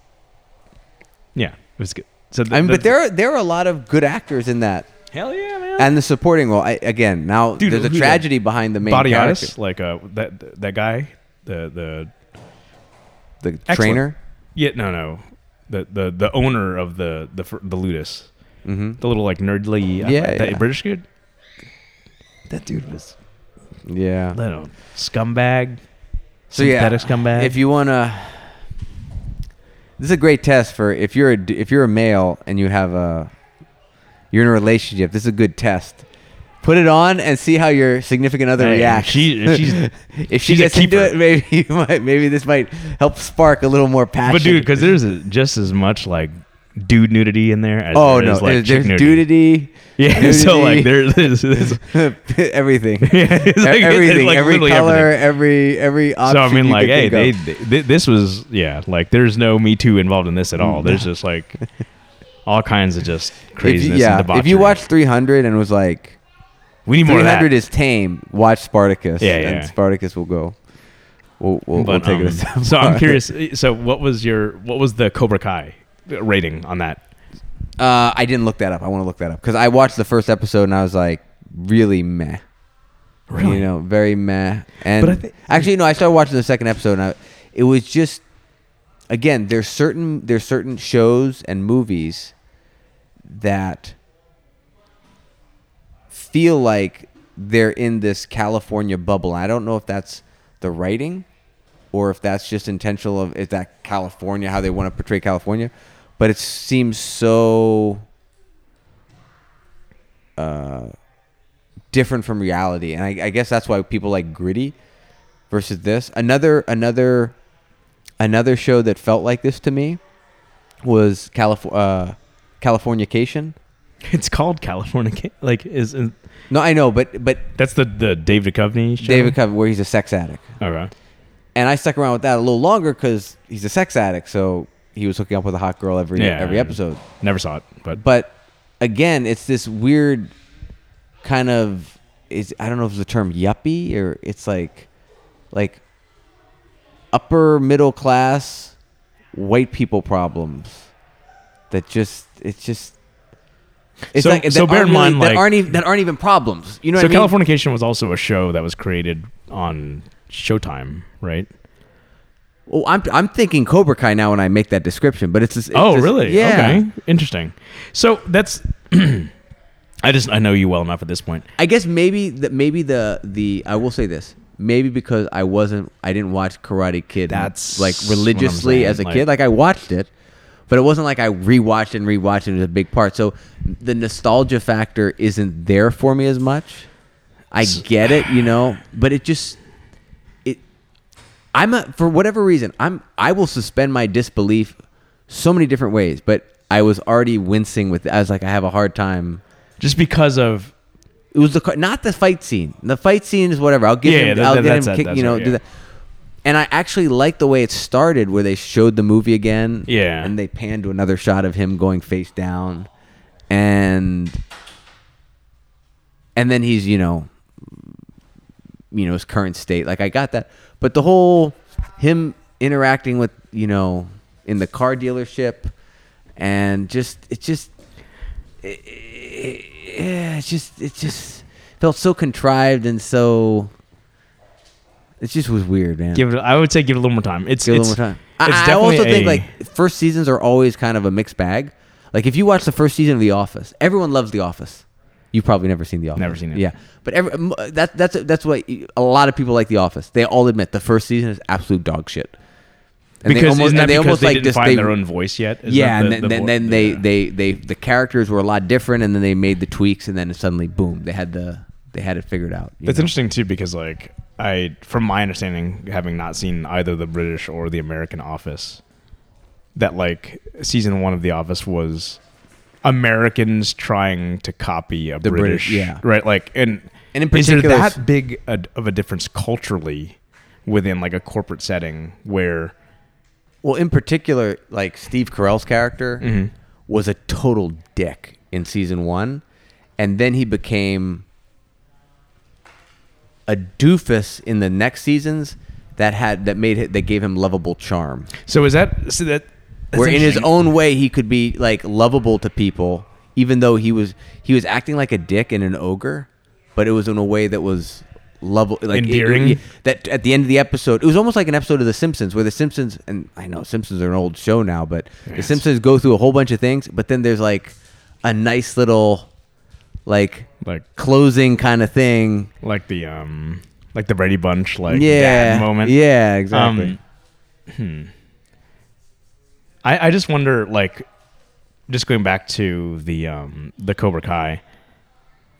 yeah, it was good. So the, I mean, the- but there are there are a lot of good actors in that, hell yeah, man. and the supporting role. I, again, now Dude, there's a tragedy behind the main Body character, artist, like uh that that guy, the the the Excellent. trainer. yeah no no, the the the owner of the the the Ludus, Mm-hmm. the little like nerdly uh, Yeah, that yeah. British kid. That dude was Yeah. little scumbag. So yeah, synthetic scumbag. if you wanna, this is a great test for if you're a if you're a male and you have a you're in a relationship. This is a good test. Put it on and see how your significant other Hey, reacts. she- if she's- if she she's gets into it, maybe you might, maybe this might help spark a little more passion. But dude, because there's a, just as much like dude nudity in there as oh there no, is, like there's, there's nudity. Nudity. Yeah, so like there's, there's, there's everything. yeah, like- everything, like every color, everything. every every option. So I mean, like, hey, they, they, this was yeah, like there's no Me Too involved in this at all. There's just like all kinds of just If you- craziness. yeah, if you watch 300 and was like, we need more of that. 300 is tame, watch Spartacus. Yeah, and. Spartacus will go. We'll, we'll, we'll But, take it a um, step so I'm curious. So what was your what was the Cobra Kai rating on that? Uh, I didn't look that up. I want to look that up because I watched the first episode and I was like, really meh. Really? You know, very meh. And But I thi- actually, no, I started watching the second episode and I, it was just, again, there's certain there's certain shows and movies that feel like they're in this California bubble. I don't know if that's the writing or if that's just intentional of is that California how they want to portray California, but it seems so uh, different from reality, and I, I guess that's why people like gritty versus this. Another another another show that felt like this to me was Calif- uh, Californication. It's called California. Like is, is No, I know, but but that's the the Dave Duchovny show? David Cover where he's a sex addict, Okay. and I stuck around with that a little longer because he's a sex addict, so he was hooking up with a hot girl every Yeah. every episode. Never saw it, but But again, it's this weird kind of is I don't know if it's the term yuppie or it's like like upper middle class white people problems that just it's just it's So- like so that bear aren't in really- mind, that like- aren't even that aren't even problems. You know so what I mean? Californication was also a show that was created on Showtime, right? Well, I'm I'm thinking Cobra Kai now when I make that description, but it's, just, it's oh, just- really? Yeah. Okay. Interesting. So that's. I just I know you well enough at this point. I guess maybe that maybe the the I will say this maybe because I wasn't I didn't watch Karate Kid That's like religiously saying, as a like- kid like I watched it but it wasn't like I rewatched and rewatched and it was a big part so the nostalgia factor isn't there for me as much I get it you know but it just I'm a, for whatever reason I'm I will suspend my disbelief so many different ways but I was already wincing with I was like I have a hard time Just because of it was the not the fight scene. The fight scene is whatever. I'll give Yeah, him. yeah, that- I'll that- get him. that's it, Kick, that's you know, do yeah. that. And I actually like the way it started, where they showed the movie again. Yeah. And they panned to another shot of him going face down, and and then he's you know, you know his current state. Like I got that, but the whole him interacting with you know in the car dealership, and just it just it, it, it's just it just felt so contrived and so. It just was weird, man. give it. I would say give it a little more time. It's Give it a little more time. It's I, I also definitely think like first seasons are always kind of a mixed bag. Like if you watch the first season of The Office, everyone loves The Office. You've probably never seen The Office. Never seen it. Yeah, but every, that that's that's what a lot of people like The Office. They all admit the first season is absolute dog shit. And they because almost- isn't that they because almost they like didn't find they- their own voice yet? Isn't yeah, that and then, the then, then they, yeah. they they the characters were a lot different, and then they made the tweaks, and then suddenly, boom, they had the they had it figured out. That's know? interesting too because like I, from my understanding, having not seen either the British or the American Office, that like season one of The Office was Americans trying to copy a The British, British, yeah. right? Like, and And in is there particular, that big a, of a difference culturally within like a corporate setting where Well, in particular, like Steve Carell's character Mhm. was a total dick in season one, and then he became a doofus in the next seasons that had that made it that gave him lovable charm. so is that so that Where in his own way he could be like lovable to people, even though he was he was acting like a dick and an ogre, but it was in a way that was lovable, like it- Endearing? it- that at the end of the episode, it was almost like an episode of The Simpsons, where the Simpsons and I know Simpsons are an old show now, but the Simpsons go through a whole bunch of things, but then there's like a nice little like like closing kind of thing. like the um like the Brady Bunch like yeah, dad moment. Yeah, exactly. Um, hmm. I I just wonder, like, just going back to the um the Cobra Kai,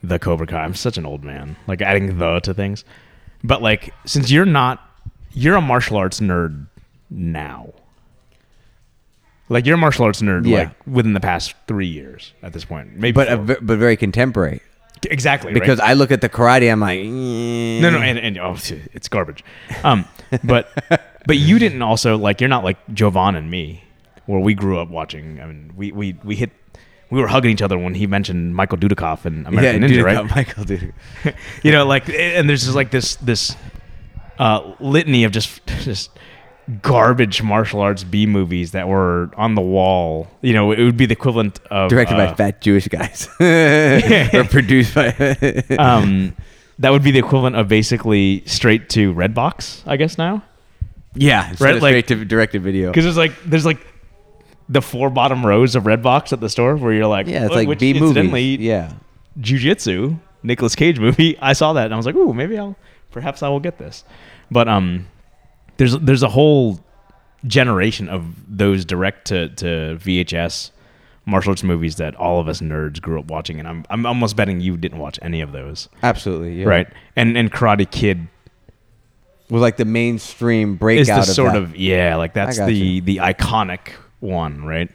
the Cobra Kai. I'm such an old man, like adding the to things. But like, since you're not, you're a martial arts nerd now. Like you're a martial arts nerd, Yeah. like within the past three years at this point, maybe. but a, but very contemporary exactly right? because I look at the karate, I'm like, No, no, and, and oh, it's garbage. Um, but but you didn't also like you're not like Jovan and me, where we grew up watching. I mean, we we we hit. We were hugging each other when he mentioned Michael Dudikoff and American yeah, Ninja, dude, right? Michael, Dudikoff. you know, like, and there's just like this this uh, litany of just just garbage martial arts B movies that were on the wall. You know, it would be the equivalent of directed uh, by fat Jewish guys, or produced by. um, that would be the equivalent of basically straight to Redbox, I guess now. yeah, right, right. like- Straight to directed video. Because there's like there's like the four bottom rows of Redbox at the store where you're like, Yeah, it's like which B movies. Yeah, Jujitsu, Nicolas Cage movie. I saw that and I was like, ooh, maybe I'll perhaps I will get this. But um, there's there's a whole generation of those direct to to VHS martial arts movies that all of us nerds grew up watching, and I'm I'm almost betting you didn't watch any of those, Absolutely, yeah. right? And and Karate Kid Was like the mainstream is breakout the of sort that. of yeah, like that's the you. the iconic one, right?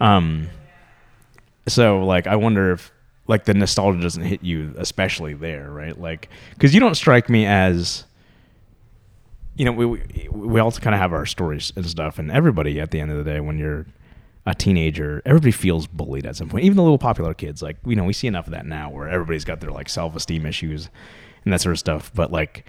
Um, so like I wonder if like the nostalgia doesn't hit you especially there, right? Like because you don't strike me as you know we we, we all kind of have our stories and stuff, and everybody at the end of the day when you're a teenager, everybody feels bullied at some point. Even the little popular kids, like you know, we see enough of that now, where everybody's got their like self esteem issues and that sort of stuff. But like,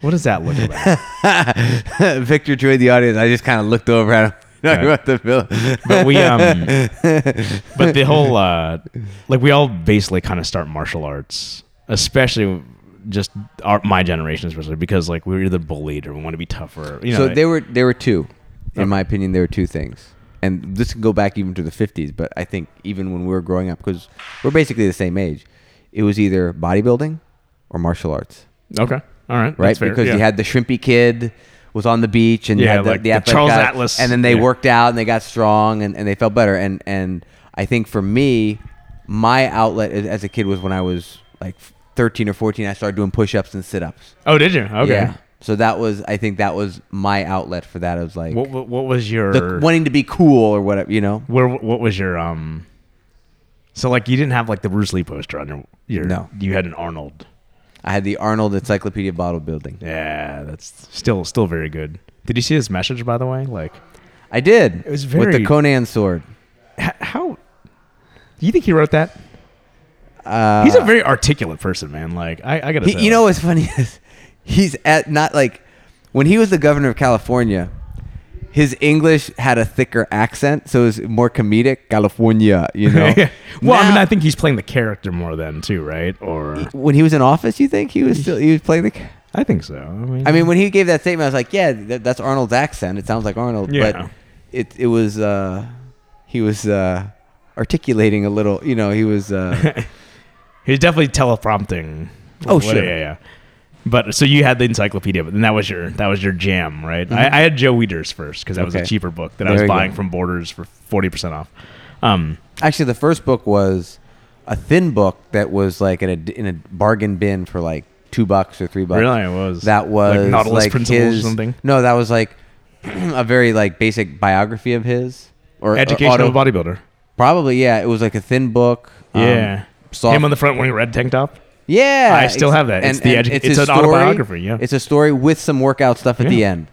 what does that look like? Victor joined the audience. I just kind of looked over at him. Talking about the film. but we um but the whole uh like we all basically kind of start martial arts especially just our my generation especially because like we were either bullied or we want to be tougher you know so there were there were two, in my opinion, there were two things, and this can go back even to the '50s. But I think even when we were growing up, because we're basically the same age, it was either bodybuilding or martial arts, okay all right right? because yeah. you had the shrimpy kid was on the beach and you Yeah, had the, like the, the Charles guy, Atlas, and then they yeah. worked out and they got strong and, and they felt better. And and I think for me, my outlet as as a kid was when I was like 13 or 14. I started doing push-ups and sit-ups. oh did you okay Yeah. So that was, I think that was my outlet for that. I was like, what, what what was your the, wanting to be cool or whatever, you know? where what was your um so like you didn't have like the Bruce Lee poster on your your No. you had an Arnold I had the Arnold Encyclopedia Bodybuilding. yeah that's still still very good did you see his message by the way like I did. It was very with the Conan sword. how do you think he wrote that Uh, He's a very articulate person, man. Like I, I gotta he- say, you know what's funny is he's at not like when he was the governor of California. His English had a thicker accent, so it was more comedic. California, you know. well, I mean, I think he's playing the character more than too, right? Or when he was in office, you think he was still he was playing the. I think so. I mean, I mean, when he gave that statement, I was like, "Yeah, that, that's Arnold's accent. It sounds like Arnold." Yeah. But it it was uh, he was uh, articulating a little. You know, he was. Uh, he's definitely teleprompting. Oh, What- sure. yeah, yeah. But so you had the encyclopedia, but then that was your that was your jam, right? I, I had Joe Weider's first because that was a Mm-hmm. Cheaper book that I was you go. buying from Borders for forty percent off. Um, actually, the first book was a thin book that was like in a in a bargain bin for like two bucks or three bucks. really, it was That was like Nautilus like Principles his, or something. No, that was like a very like basic biography of his or or Education auto- bodybuilder. Probably, yeah. It was like a thin book. um, Yeah, soft- him on the front wearing a red tank top. Yeah, I still have that. It's the edu- it's his an autobiography, yeah. it's a story with some workout stuff at the end,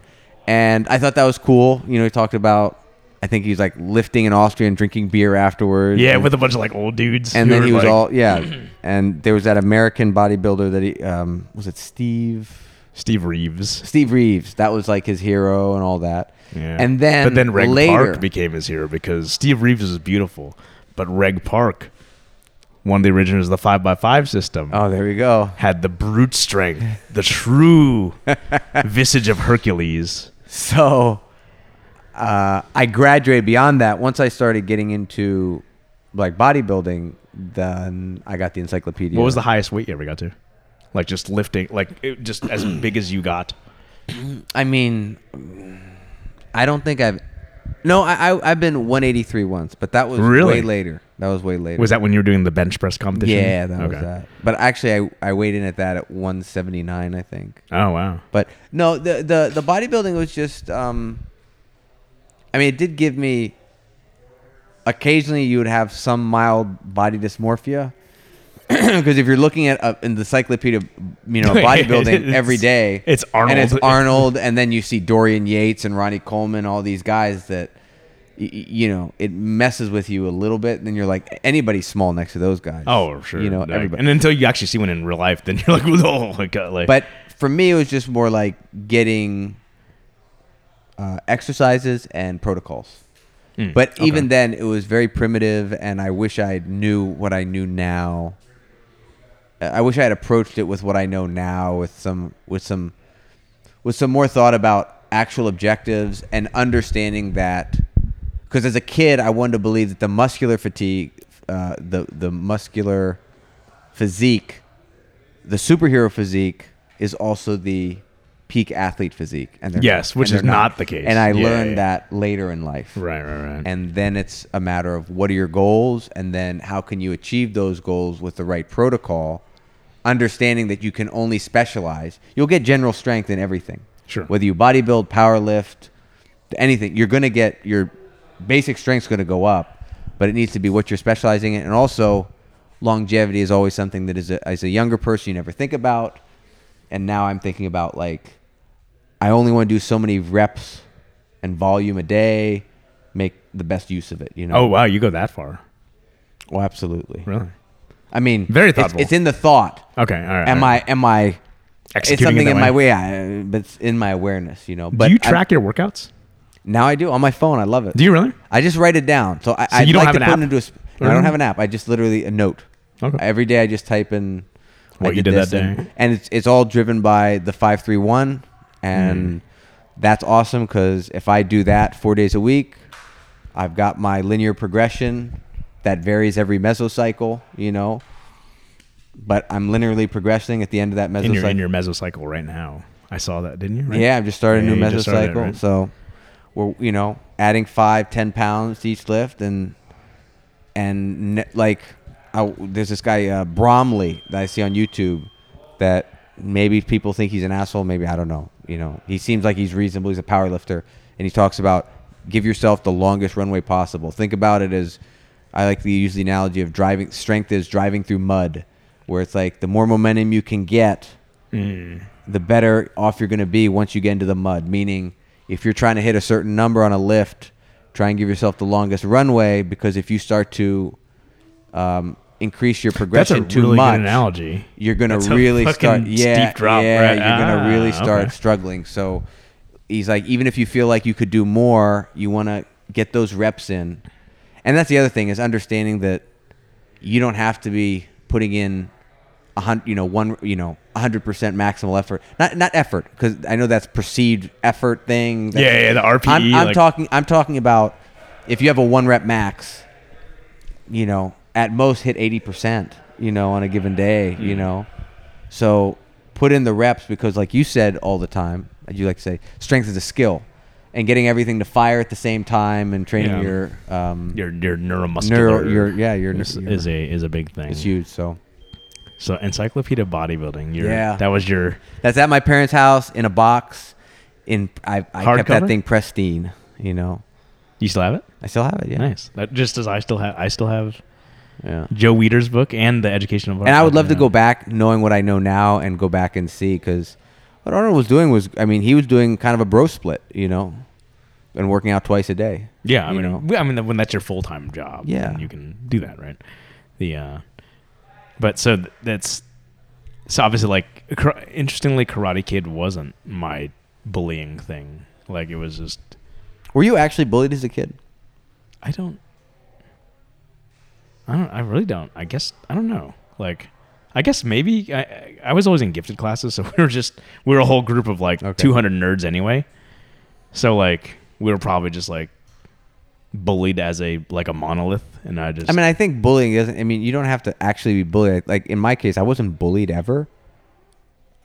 and I thought that was cool. You know, he talked about. I think he's like lifting in Austria and drinking beer afterwards. Yeah, and, with a bunch of like old dudes. and then he was like- all yeah, and there was that American bodybuilder that he um, was it Steve Steve Reeves. Steve Reeves. That was like his hero and all that. Yeah. And then but then Reg later, Park became his hero because Steve Reeves was beautiful, but Reg Park, one of the originators of the five x five system, oh, there we go. had the brute strength, the true visage of Hercules. So uh, I graduated beyond that. Once I started getting into like bodybuilding, then I got the encyclopedia. What was the highest weight you ever got to? Like just lifting, like it, just as big as you got. I mean, I don't think I've. No, I, I I've been 183 once, but that was Really? way later. That was way later. Was that when you were doing the bench press competition? Yeah, that was that. But actually, I I weighed in at that at 179, I think. Oh wow. But no, the the the bodybuilding was just. um I mean, it did give me. Occasionally, you would have some mild body dysmorphia, because if you're looking at uh, in the encyclopedia, you know, bodybuilding every day, it's Arnold, and it's. Arnold, and then you see Dorian Yates and Ronnie Coleman, all these guys that. You know, it messes with you a little bit, and then you're like, anybody's small next to those guys. Oh sure. You know, Like, everybody. And until you actually see one in real life, then you're like, oh my god. Like, But for me, it was just more like getting uh, exercises and protocols. Mm, But okay. even then, it was very primitive, and I wish I knew what I knew now. I wish I had approached it with what I know now, with some, with some, with some more thought about actual objectives and understanding that. Because as a kid, I wanted to believe that the muscular fatigue, uh, the the muscular physique the superhero physique is also the peak athlete physique, and Yes, which and is they're not the case. And I Yeah, learned yeah. that later in life. Right, right, right. And then it's a matter of what are your goals, and then how can you achieve those goals with the right protocol, understanding that you can only specialize. You'll get general strength in everything. Sure. Whether you bodybuild, power lift, anything, you're going to get your basic strength's going to go up, but it needs to be what you're specializing in. And also, longevity is always something that is a, as a younger person you never think about. And now I'm thinking about like, I only want to do so many reps and volume a day, make the best use of it. You know. oh wow, you go that far? Oh, absolutely. Really? I mean, Very it's- thoughtful. It's, in the thought. Okay, all right. Am all right. I? Am I? It's Executing it something in my way? I, but it's in my awareness. You know. But Do you track your workouts? Now I do on my phone. I love it. Do you really? I just write it down. So I, So I'd you don't like have to an put app? it into a. Sp- no, I don't have an app. I just literally a note. Okay. Every day I just type in I What you did that and, day. and it's it's all driven by the five three one, and Hmm. that's awesome because if I do that four days a week, I've got my linear progression that varies every mesocycle. You know, but I'm linearly progressing at the end of that mesocycle. in your in your mesocycle right now. I saw that, didn't you? Right? Yeah, I've just started a Yeah, new you just started it, mesocycle. right? So we're you know adding five, ten pounds to each lift, and and ne- like I, there's this guy uh, Bromley that I see on YouTube that maybe people think he's an asshole. Maybe I don't know. You know, he seems like he's reasonable. He's a power lifter, and he talks about give yourself the longest runway possible. Think about it as I like to use the analogy of driving. Strength is driving through mud, where it's like the more momentum you can get Mm. the better off you're going to be once you get into the mud. Meaning, if you're trying to hit a certain number on a lift, try and give yourself the longest runway because if you start to um, increase your That's a progression too really much, good analogy. you're going That's to a really fucking start. Yeah, steep drop, yeah, right? you're going to really Ah, start okay. struggling. So he's like, even if you feel like you could do more, you want to get those reps in. And that's the other thing is understanding that you don't have to be putting in a hundred, you know, one, you know, a hundred percent maximal effort. Not not effort, because I know that's perceived effort thing. That's- Yeah, yeah, the RPE, I'm, I'm like- talking. I'm talking about if you have a one rep max, you know, at most hit eighty percent, you know, on a given day, you know. So put in the reps because, like you said all the time, as you like to say, strength is a skill, and getting everything to fire at the same time and training Yeah. your um, Your your neuromuscular neuro, your yeah, your, is, your is a is a big thing. it's huge. So So encyclopedia bodybuilding. Your, Yeah. that was your that's at my parents' house in a box. In I, I kept that thing pristine. You know, You still have it? I still have it. Yeah, Nice. That just as I still have I still have yeah. Joe Weider's book and the Education of And I would love to go back, knowing what I know now, and go back and see because what Arnold was doing was, I mean, he was doing kind of a bro split, you know, and working out twice a day. Yeah, I mean, know. I mean, when that's your full time job, Yeah. you can do that, right? The, uh, but so th- that's so obviously like interestingly, Karate Kid wasn't my bullying thing. Like it was just Were you actually bullied as a kid? I don't, I don't, I really don't. I guess I don't know. Like, I guess maybe I, I- I was always in gifted classes, so we were just we were a whole group of like Okay. 200 nerds anyway. So like we were probably just like bullied as a like a monolith, and I just I mean, I think bullying isn't. I mean, you don't have to actually be bullied. Like in my case, I wasn't bullied ever.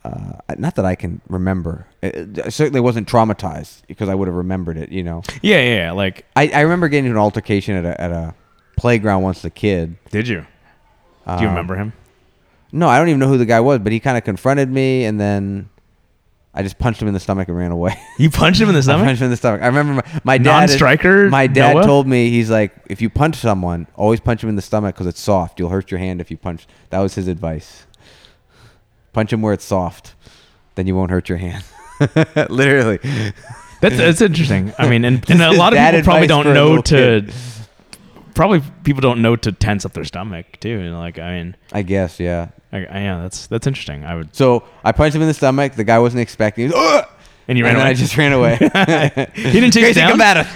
Uh, not that I can remember. It, I certainly wasn't traumatized because I would have remembered it. You know, yeah, yeah, yeah. Like, I, I remember getting into an altercation at a, at a playground once as a kid. did you? Do you Um, remember him? No, I don't even know who the guy was, but he kind of confronted me, and then I just punched him in the stomach and ran away. You punched him in the I stomach. punched him in the stomach. I remember my, my dad. Non-striker My dad Noah? told me he's like, if you punch someone, always punch him in the stomach because it's soft. You'll hurt your hand if you punch. That was his advice. Punch him where it's soft, then you won't hurt your hand. Literally. That's that's interesting. I mean, and, and a lot of people probably don't know to. kid. Probably people don't know to tense up their stomach too. And like, I mean, I guess, yeah. I, I, yeah, that's that's interesting. I would. So I punched him in the stomach. The guy wasn't expecting. He was, "Ugh!" And you ran then away. I just ran away. he didn't take Gracie, you down. come at us.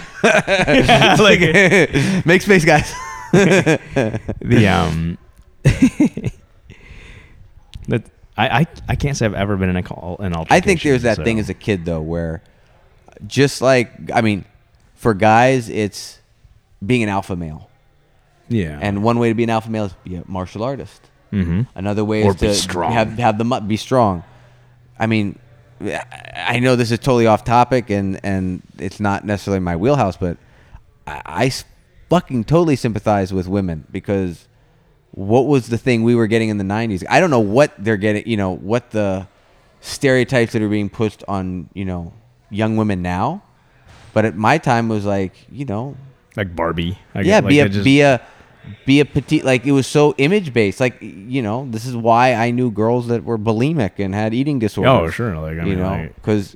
Yeah, like- Make space, guys. the um that I, I I can't say I've ever been in a call an altercation. I think there's that so- thing as a kid though, where just like I mean, for guys, it's being an alpha male, yeah and one way to be an alpha male is be a martial artist. Mm-hmm. Another way Or is to strong. have have the be strong. I mean, I know this is totally off topic and and it's not necessarily my wheelhouse, but I fucking totally sympathize with women because what was the thing we were getting in the 90s? I don't know what they're getting, you know, what the stereotypes that are being pushed on, you know, young women now. But at my time was like, you know, like Barbie. I yeah, be like, a just- be a be a petite like it was so image based. Like you know, this is why I knew girls that were bulimic and had eating disorders. Oh, sure. Like I you mean, know, like, because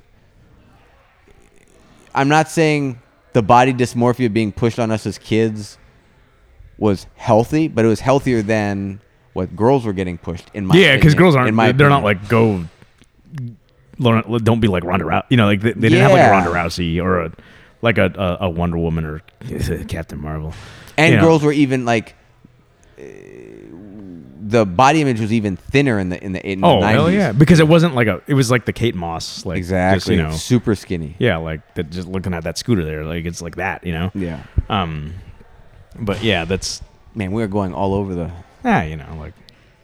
I'm not saying the body dysmorphia being pushed on us as kids was healthy, but it was healthier than what girls were getting pushed. In my yeah, because girls aren't. in my they're not like go. learn- Don't be like Ronda Rousey. You know, like they, they didn't have like a Yeah. Ronda Rousey or a like a, a, a Wonder Woman or Captain Marvel. And you know. girls were even like. uh, The body image was even thinner in the in the, in Oh the 90s. hell yeah! Because it wasn't like a. It was like the Kate Moss. Like exactly. Just, you know. super skinny. Yeah, like that. Just looking at that scooter there, like it's like that. You know. Yeah. Um. But yeah, that's Man, we are going all over the. yeah you know, like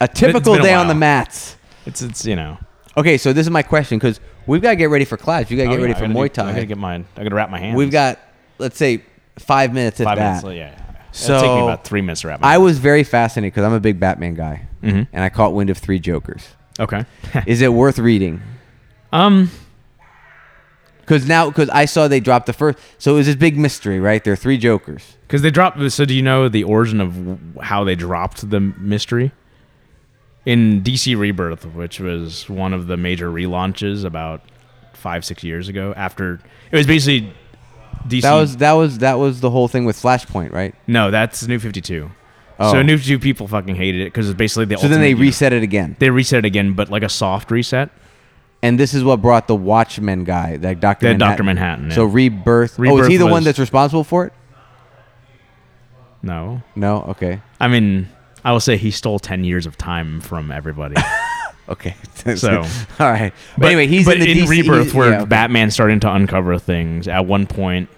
A typical been a day on the mats. it's it's you know. Okay, so this is my question because we've got to get ready for class. You got to get Oh, ready yeah, for I gotta Muay do- I gotta get mine. I gotta wrap my hands. We've got, let's say, five minutes at five that. minutes. Yeah. So, It'll take me about three minutes to wrap. My I was very fascinated because I'm a big Batman guy, Mhm. and I caught wind of three Jokers. okay. Is it worth reading? um. Because now, because I saw they dropped the first, so it was this big mystery, right? There are three Jokers. Because they dropped. So do you know the origin of how they dropped the mystery? In DC Rebirth, which was one of the major relaunches about five six years ago, after it was basically DC. That was that was that was the whole thing with Flashpoint, right? no, that's New Fifty Two. Oh. So New Fifty Two people fucking hated it because it's basically the. Old So then they reset it again, They reset it again, but like a soft reset. and this is what brought the Watchmen guy, that Doctor That Manhattan. Dr. Manhattan. yeah. So rebirth. oh, is he the one that's responsible for it? no, No. Okay. I mean, I will say he stole ten years of time from everybody. Okay. So- all right. But, But anyway, he's but in the DC Rebirth where yeah, okay. Batman's starting to uncover things. At one point,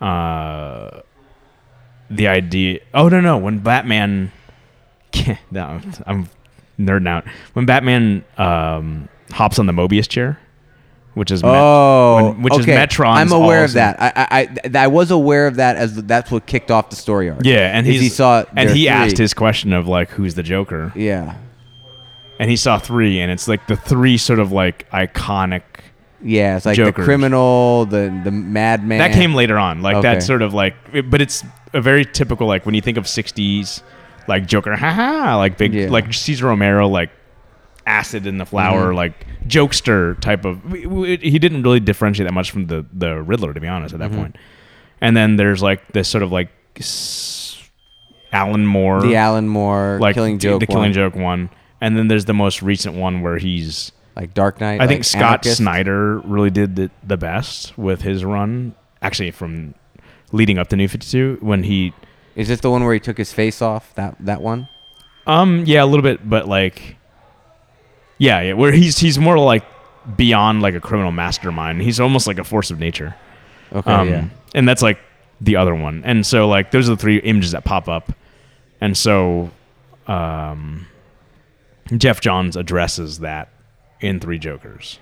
uh, the idea. Oh no, no. When Batman, no, I'm nerding out. When Batman um, hops on the Mobius chair, which is Met- Oh, when- which is okay. Metron's I'm aware of that. I, I, I, I was aware of that as that's what kicked off the story arc. yeah, and he saw and he three. asked his question of like, who's the Joker? Yeah, And he saw three, and it's like the three sort of like iconic. Yeah. It's like Jokers. the criminal, the the madman. That came later on. Like Okay. that's sort of like, but it's a very typical like when you think of '60s, like Joker, haha, like big, Yeah. like Cesar Romero, like acid in the flower, Mhm. like jokester type of. He didn't really differentiate that much from the the Riddler, to be honest, at that Mhm. point. And then there's like this sort of like Alan Moore, the Alan Moore like killing the- joke. the Killing. Joke one, and then there's the most recent one where he's like Dark Knight. I think Scott Anarchist. Snyder really did the, the best with his run. Actually, from leading up to New Fifty Two, when he, Is this the one where he took his face off? That that one. um, yeah, a little bit, but like, yeah, yeah, where he's he's more like beyond like a criminal mastermind. He's almost like a force of nature. Okay. Um, yeah. and that's like the other one. And so like those are the three images that pop up. And so, um, Geoff Johns addresses that in Three Jokers.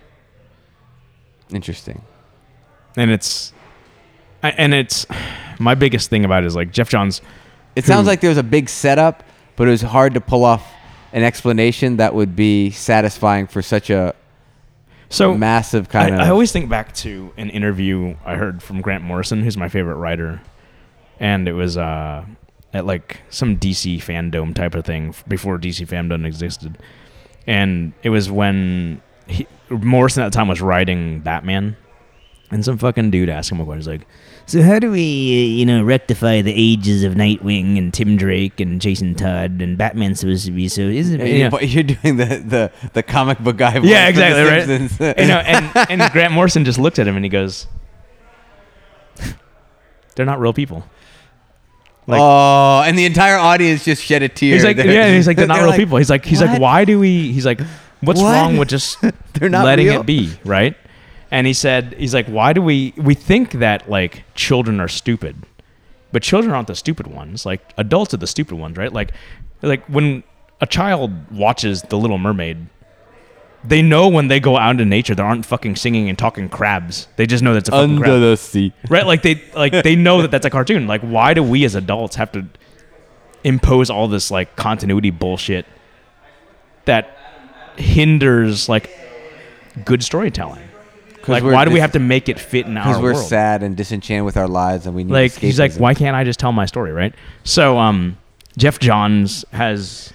Interesting. and it's and it's my biggest thing about it is like Geoff Johns. It sounds like there was a big setup, but it was hard to pull off an explanation that would be satisfying for such a So massive I, kind of. I always think back to an interview I heard from Grant Morrison, who's my favorite writer, and it was uh, at like some DC fandom type of thing before DC fandom existed, and it was when he, Morrison at the time was writing Batman, and some fucking dude asked him a question. He's like, So how do we, uh, you know, rectify the ages of Nightwing and Tim Drake and Jason Todd and Batman's supposed to be so? Isn't Yeah, it? you're, you're doing the, the, the comic book guy. voice Yeah, for The exactly, right? You know, and, and Grant Morrison just looked at him and he goes, "They're not real people." Like- oh, and the entire audience just shed a tear. He's like, They're- yeah, he's like, they're not real like, people. He's like, he's like, why do we? He's like, what's What? wrong with just They're not letting real? it be, right? And he said, he's like, why do we? We think that like children are stupid, but children aren't the stupid ones. Like adults are the stupid ones, right? Like, like when a child watches The Little Mermaid, they know when they go out into nature, there aren't fucking singing and talking crabs. They just know that's a fucking crab. the sea. right? Like they like they know that that's a cartoon. Like why do we as adults have to impose all this like continuity bullshit that hinders like good storytelling? Like why do we dis- have to make it fit in our Because we're world? sad and disenchanted with our lives, and we need like he's like escapism. why can't i just tell my story right so um geoff johns has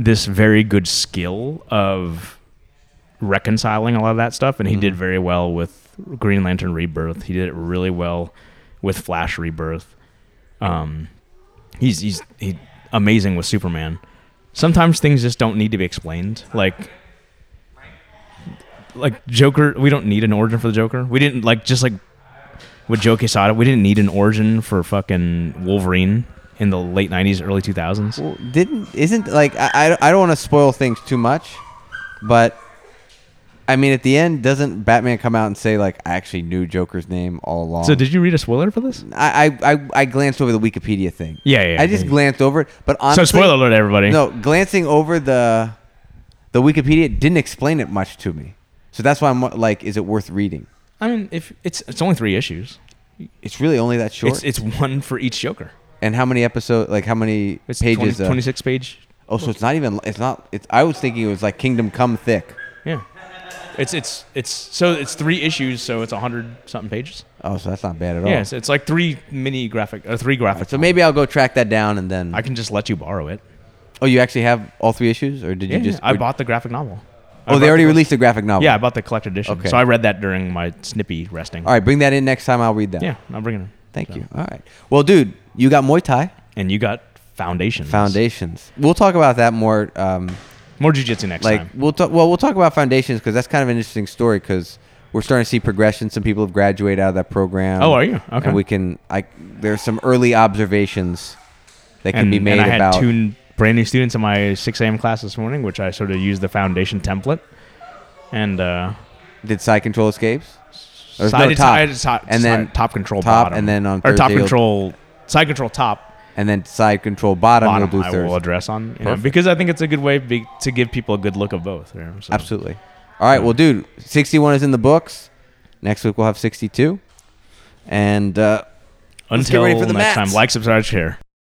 this very good skill of reconciling a lot of that stuff and he did very well with green lantern rebirth. He did it really well with flash rebirth. Um he's he's he amazing with superman. Sometimes things just don't need to be explained. Like like joker we don't need an origin for the joker. We didn't like just like with Joe Quesada, we didn't need an origin for fucking Wolverine in the late '90s, early 2000s. Well, didn't isn't like I I, I don't want to spoil things too much, but I mean at the end doesn't Batman come out and say like I actually knew Joker's name all along? So, did you read a spoiler for this? I, I I I glanced over the Wikipedia thing. Yeah, yeah. I just yeah. glanced over it, but honestly, so, spoiler alert, everybody. No, glancing over the the Wikipedia didn't explain it much to me. So that's why I'm like, is it worth reading? I mean, if it's it's only three issues. It's really only that short. It's it's one for each Joker. and how many episodes? Like how many It's pages? 20, uh, 26 page. oh, so it's not even. It's not. It's. I was thinking it was like Kingdom Come thick. It's it's it's so it's three issues, so it's hundred something pages. Oh, so that's not bad at all. Yeah, it's, it's like three mini graphic or three graphic. So maybe I'll go track that down and then. I can just let you borrow it. oh, you actually have all three issues, or did Yeah, you just? I or- bought the graphic novel. I Oh, they already the- released the graphic novel. Yeah, I bought the collected edition. Okay. So I read that during my snippy resting. All right, bring that in next time. I'll read that. Yeah, I'm bringing it. Thank So. you. All right. Well, dude, you got Muay Thai And you got foundations. foundations. We'll talk about that more. Um, More jujitsu next like time. we'll talk. Well, we'll talk about foundations because that's kind of an interesting story because we're starting to see progression. Some people have graduated out of that program. Oh, are you? Okay. And we can. I there's some early observations that can and, be made and I about. had two brand new students in my 6 a.m. class this morning, which I sort of used the foundation template. And uh, did side control escapes? There's so no top. I did top, and then side- top control top, bottom. and then on or top Thursday control side control top and then side control bottom. bottom We'll do I Thursday. will address on you know, Perfect. because I think it's a good way be, to give people a good look of both. you know, so. Absolutely. All right. Well, dude, 61 is in the books. Next week we'll have 62. And uh, Until ready for the next time, like, subscribe, share.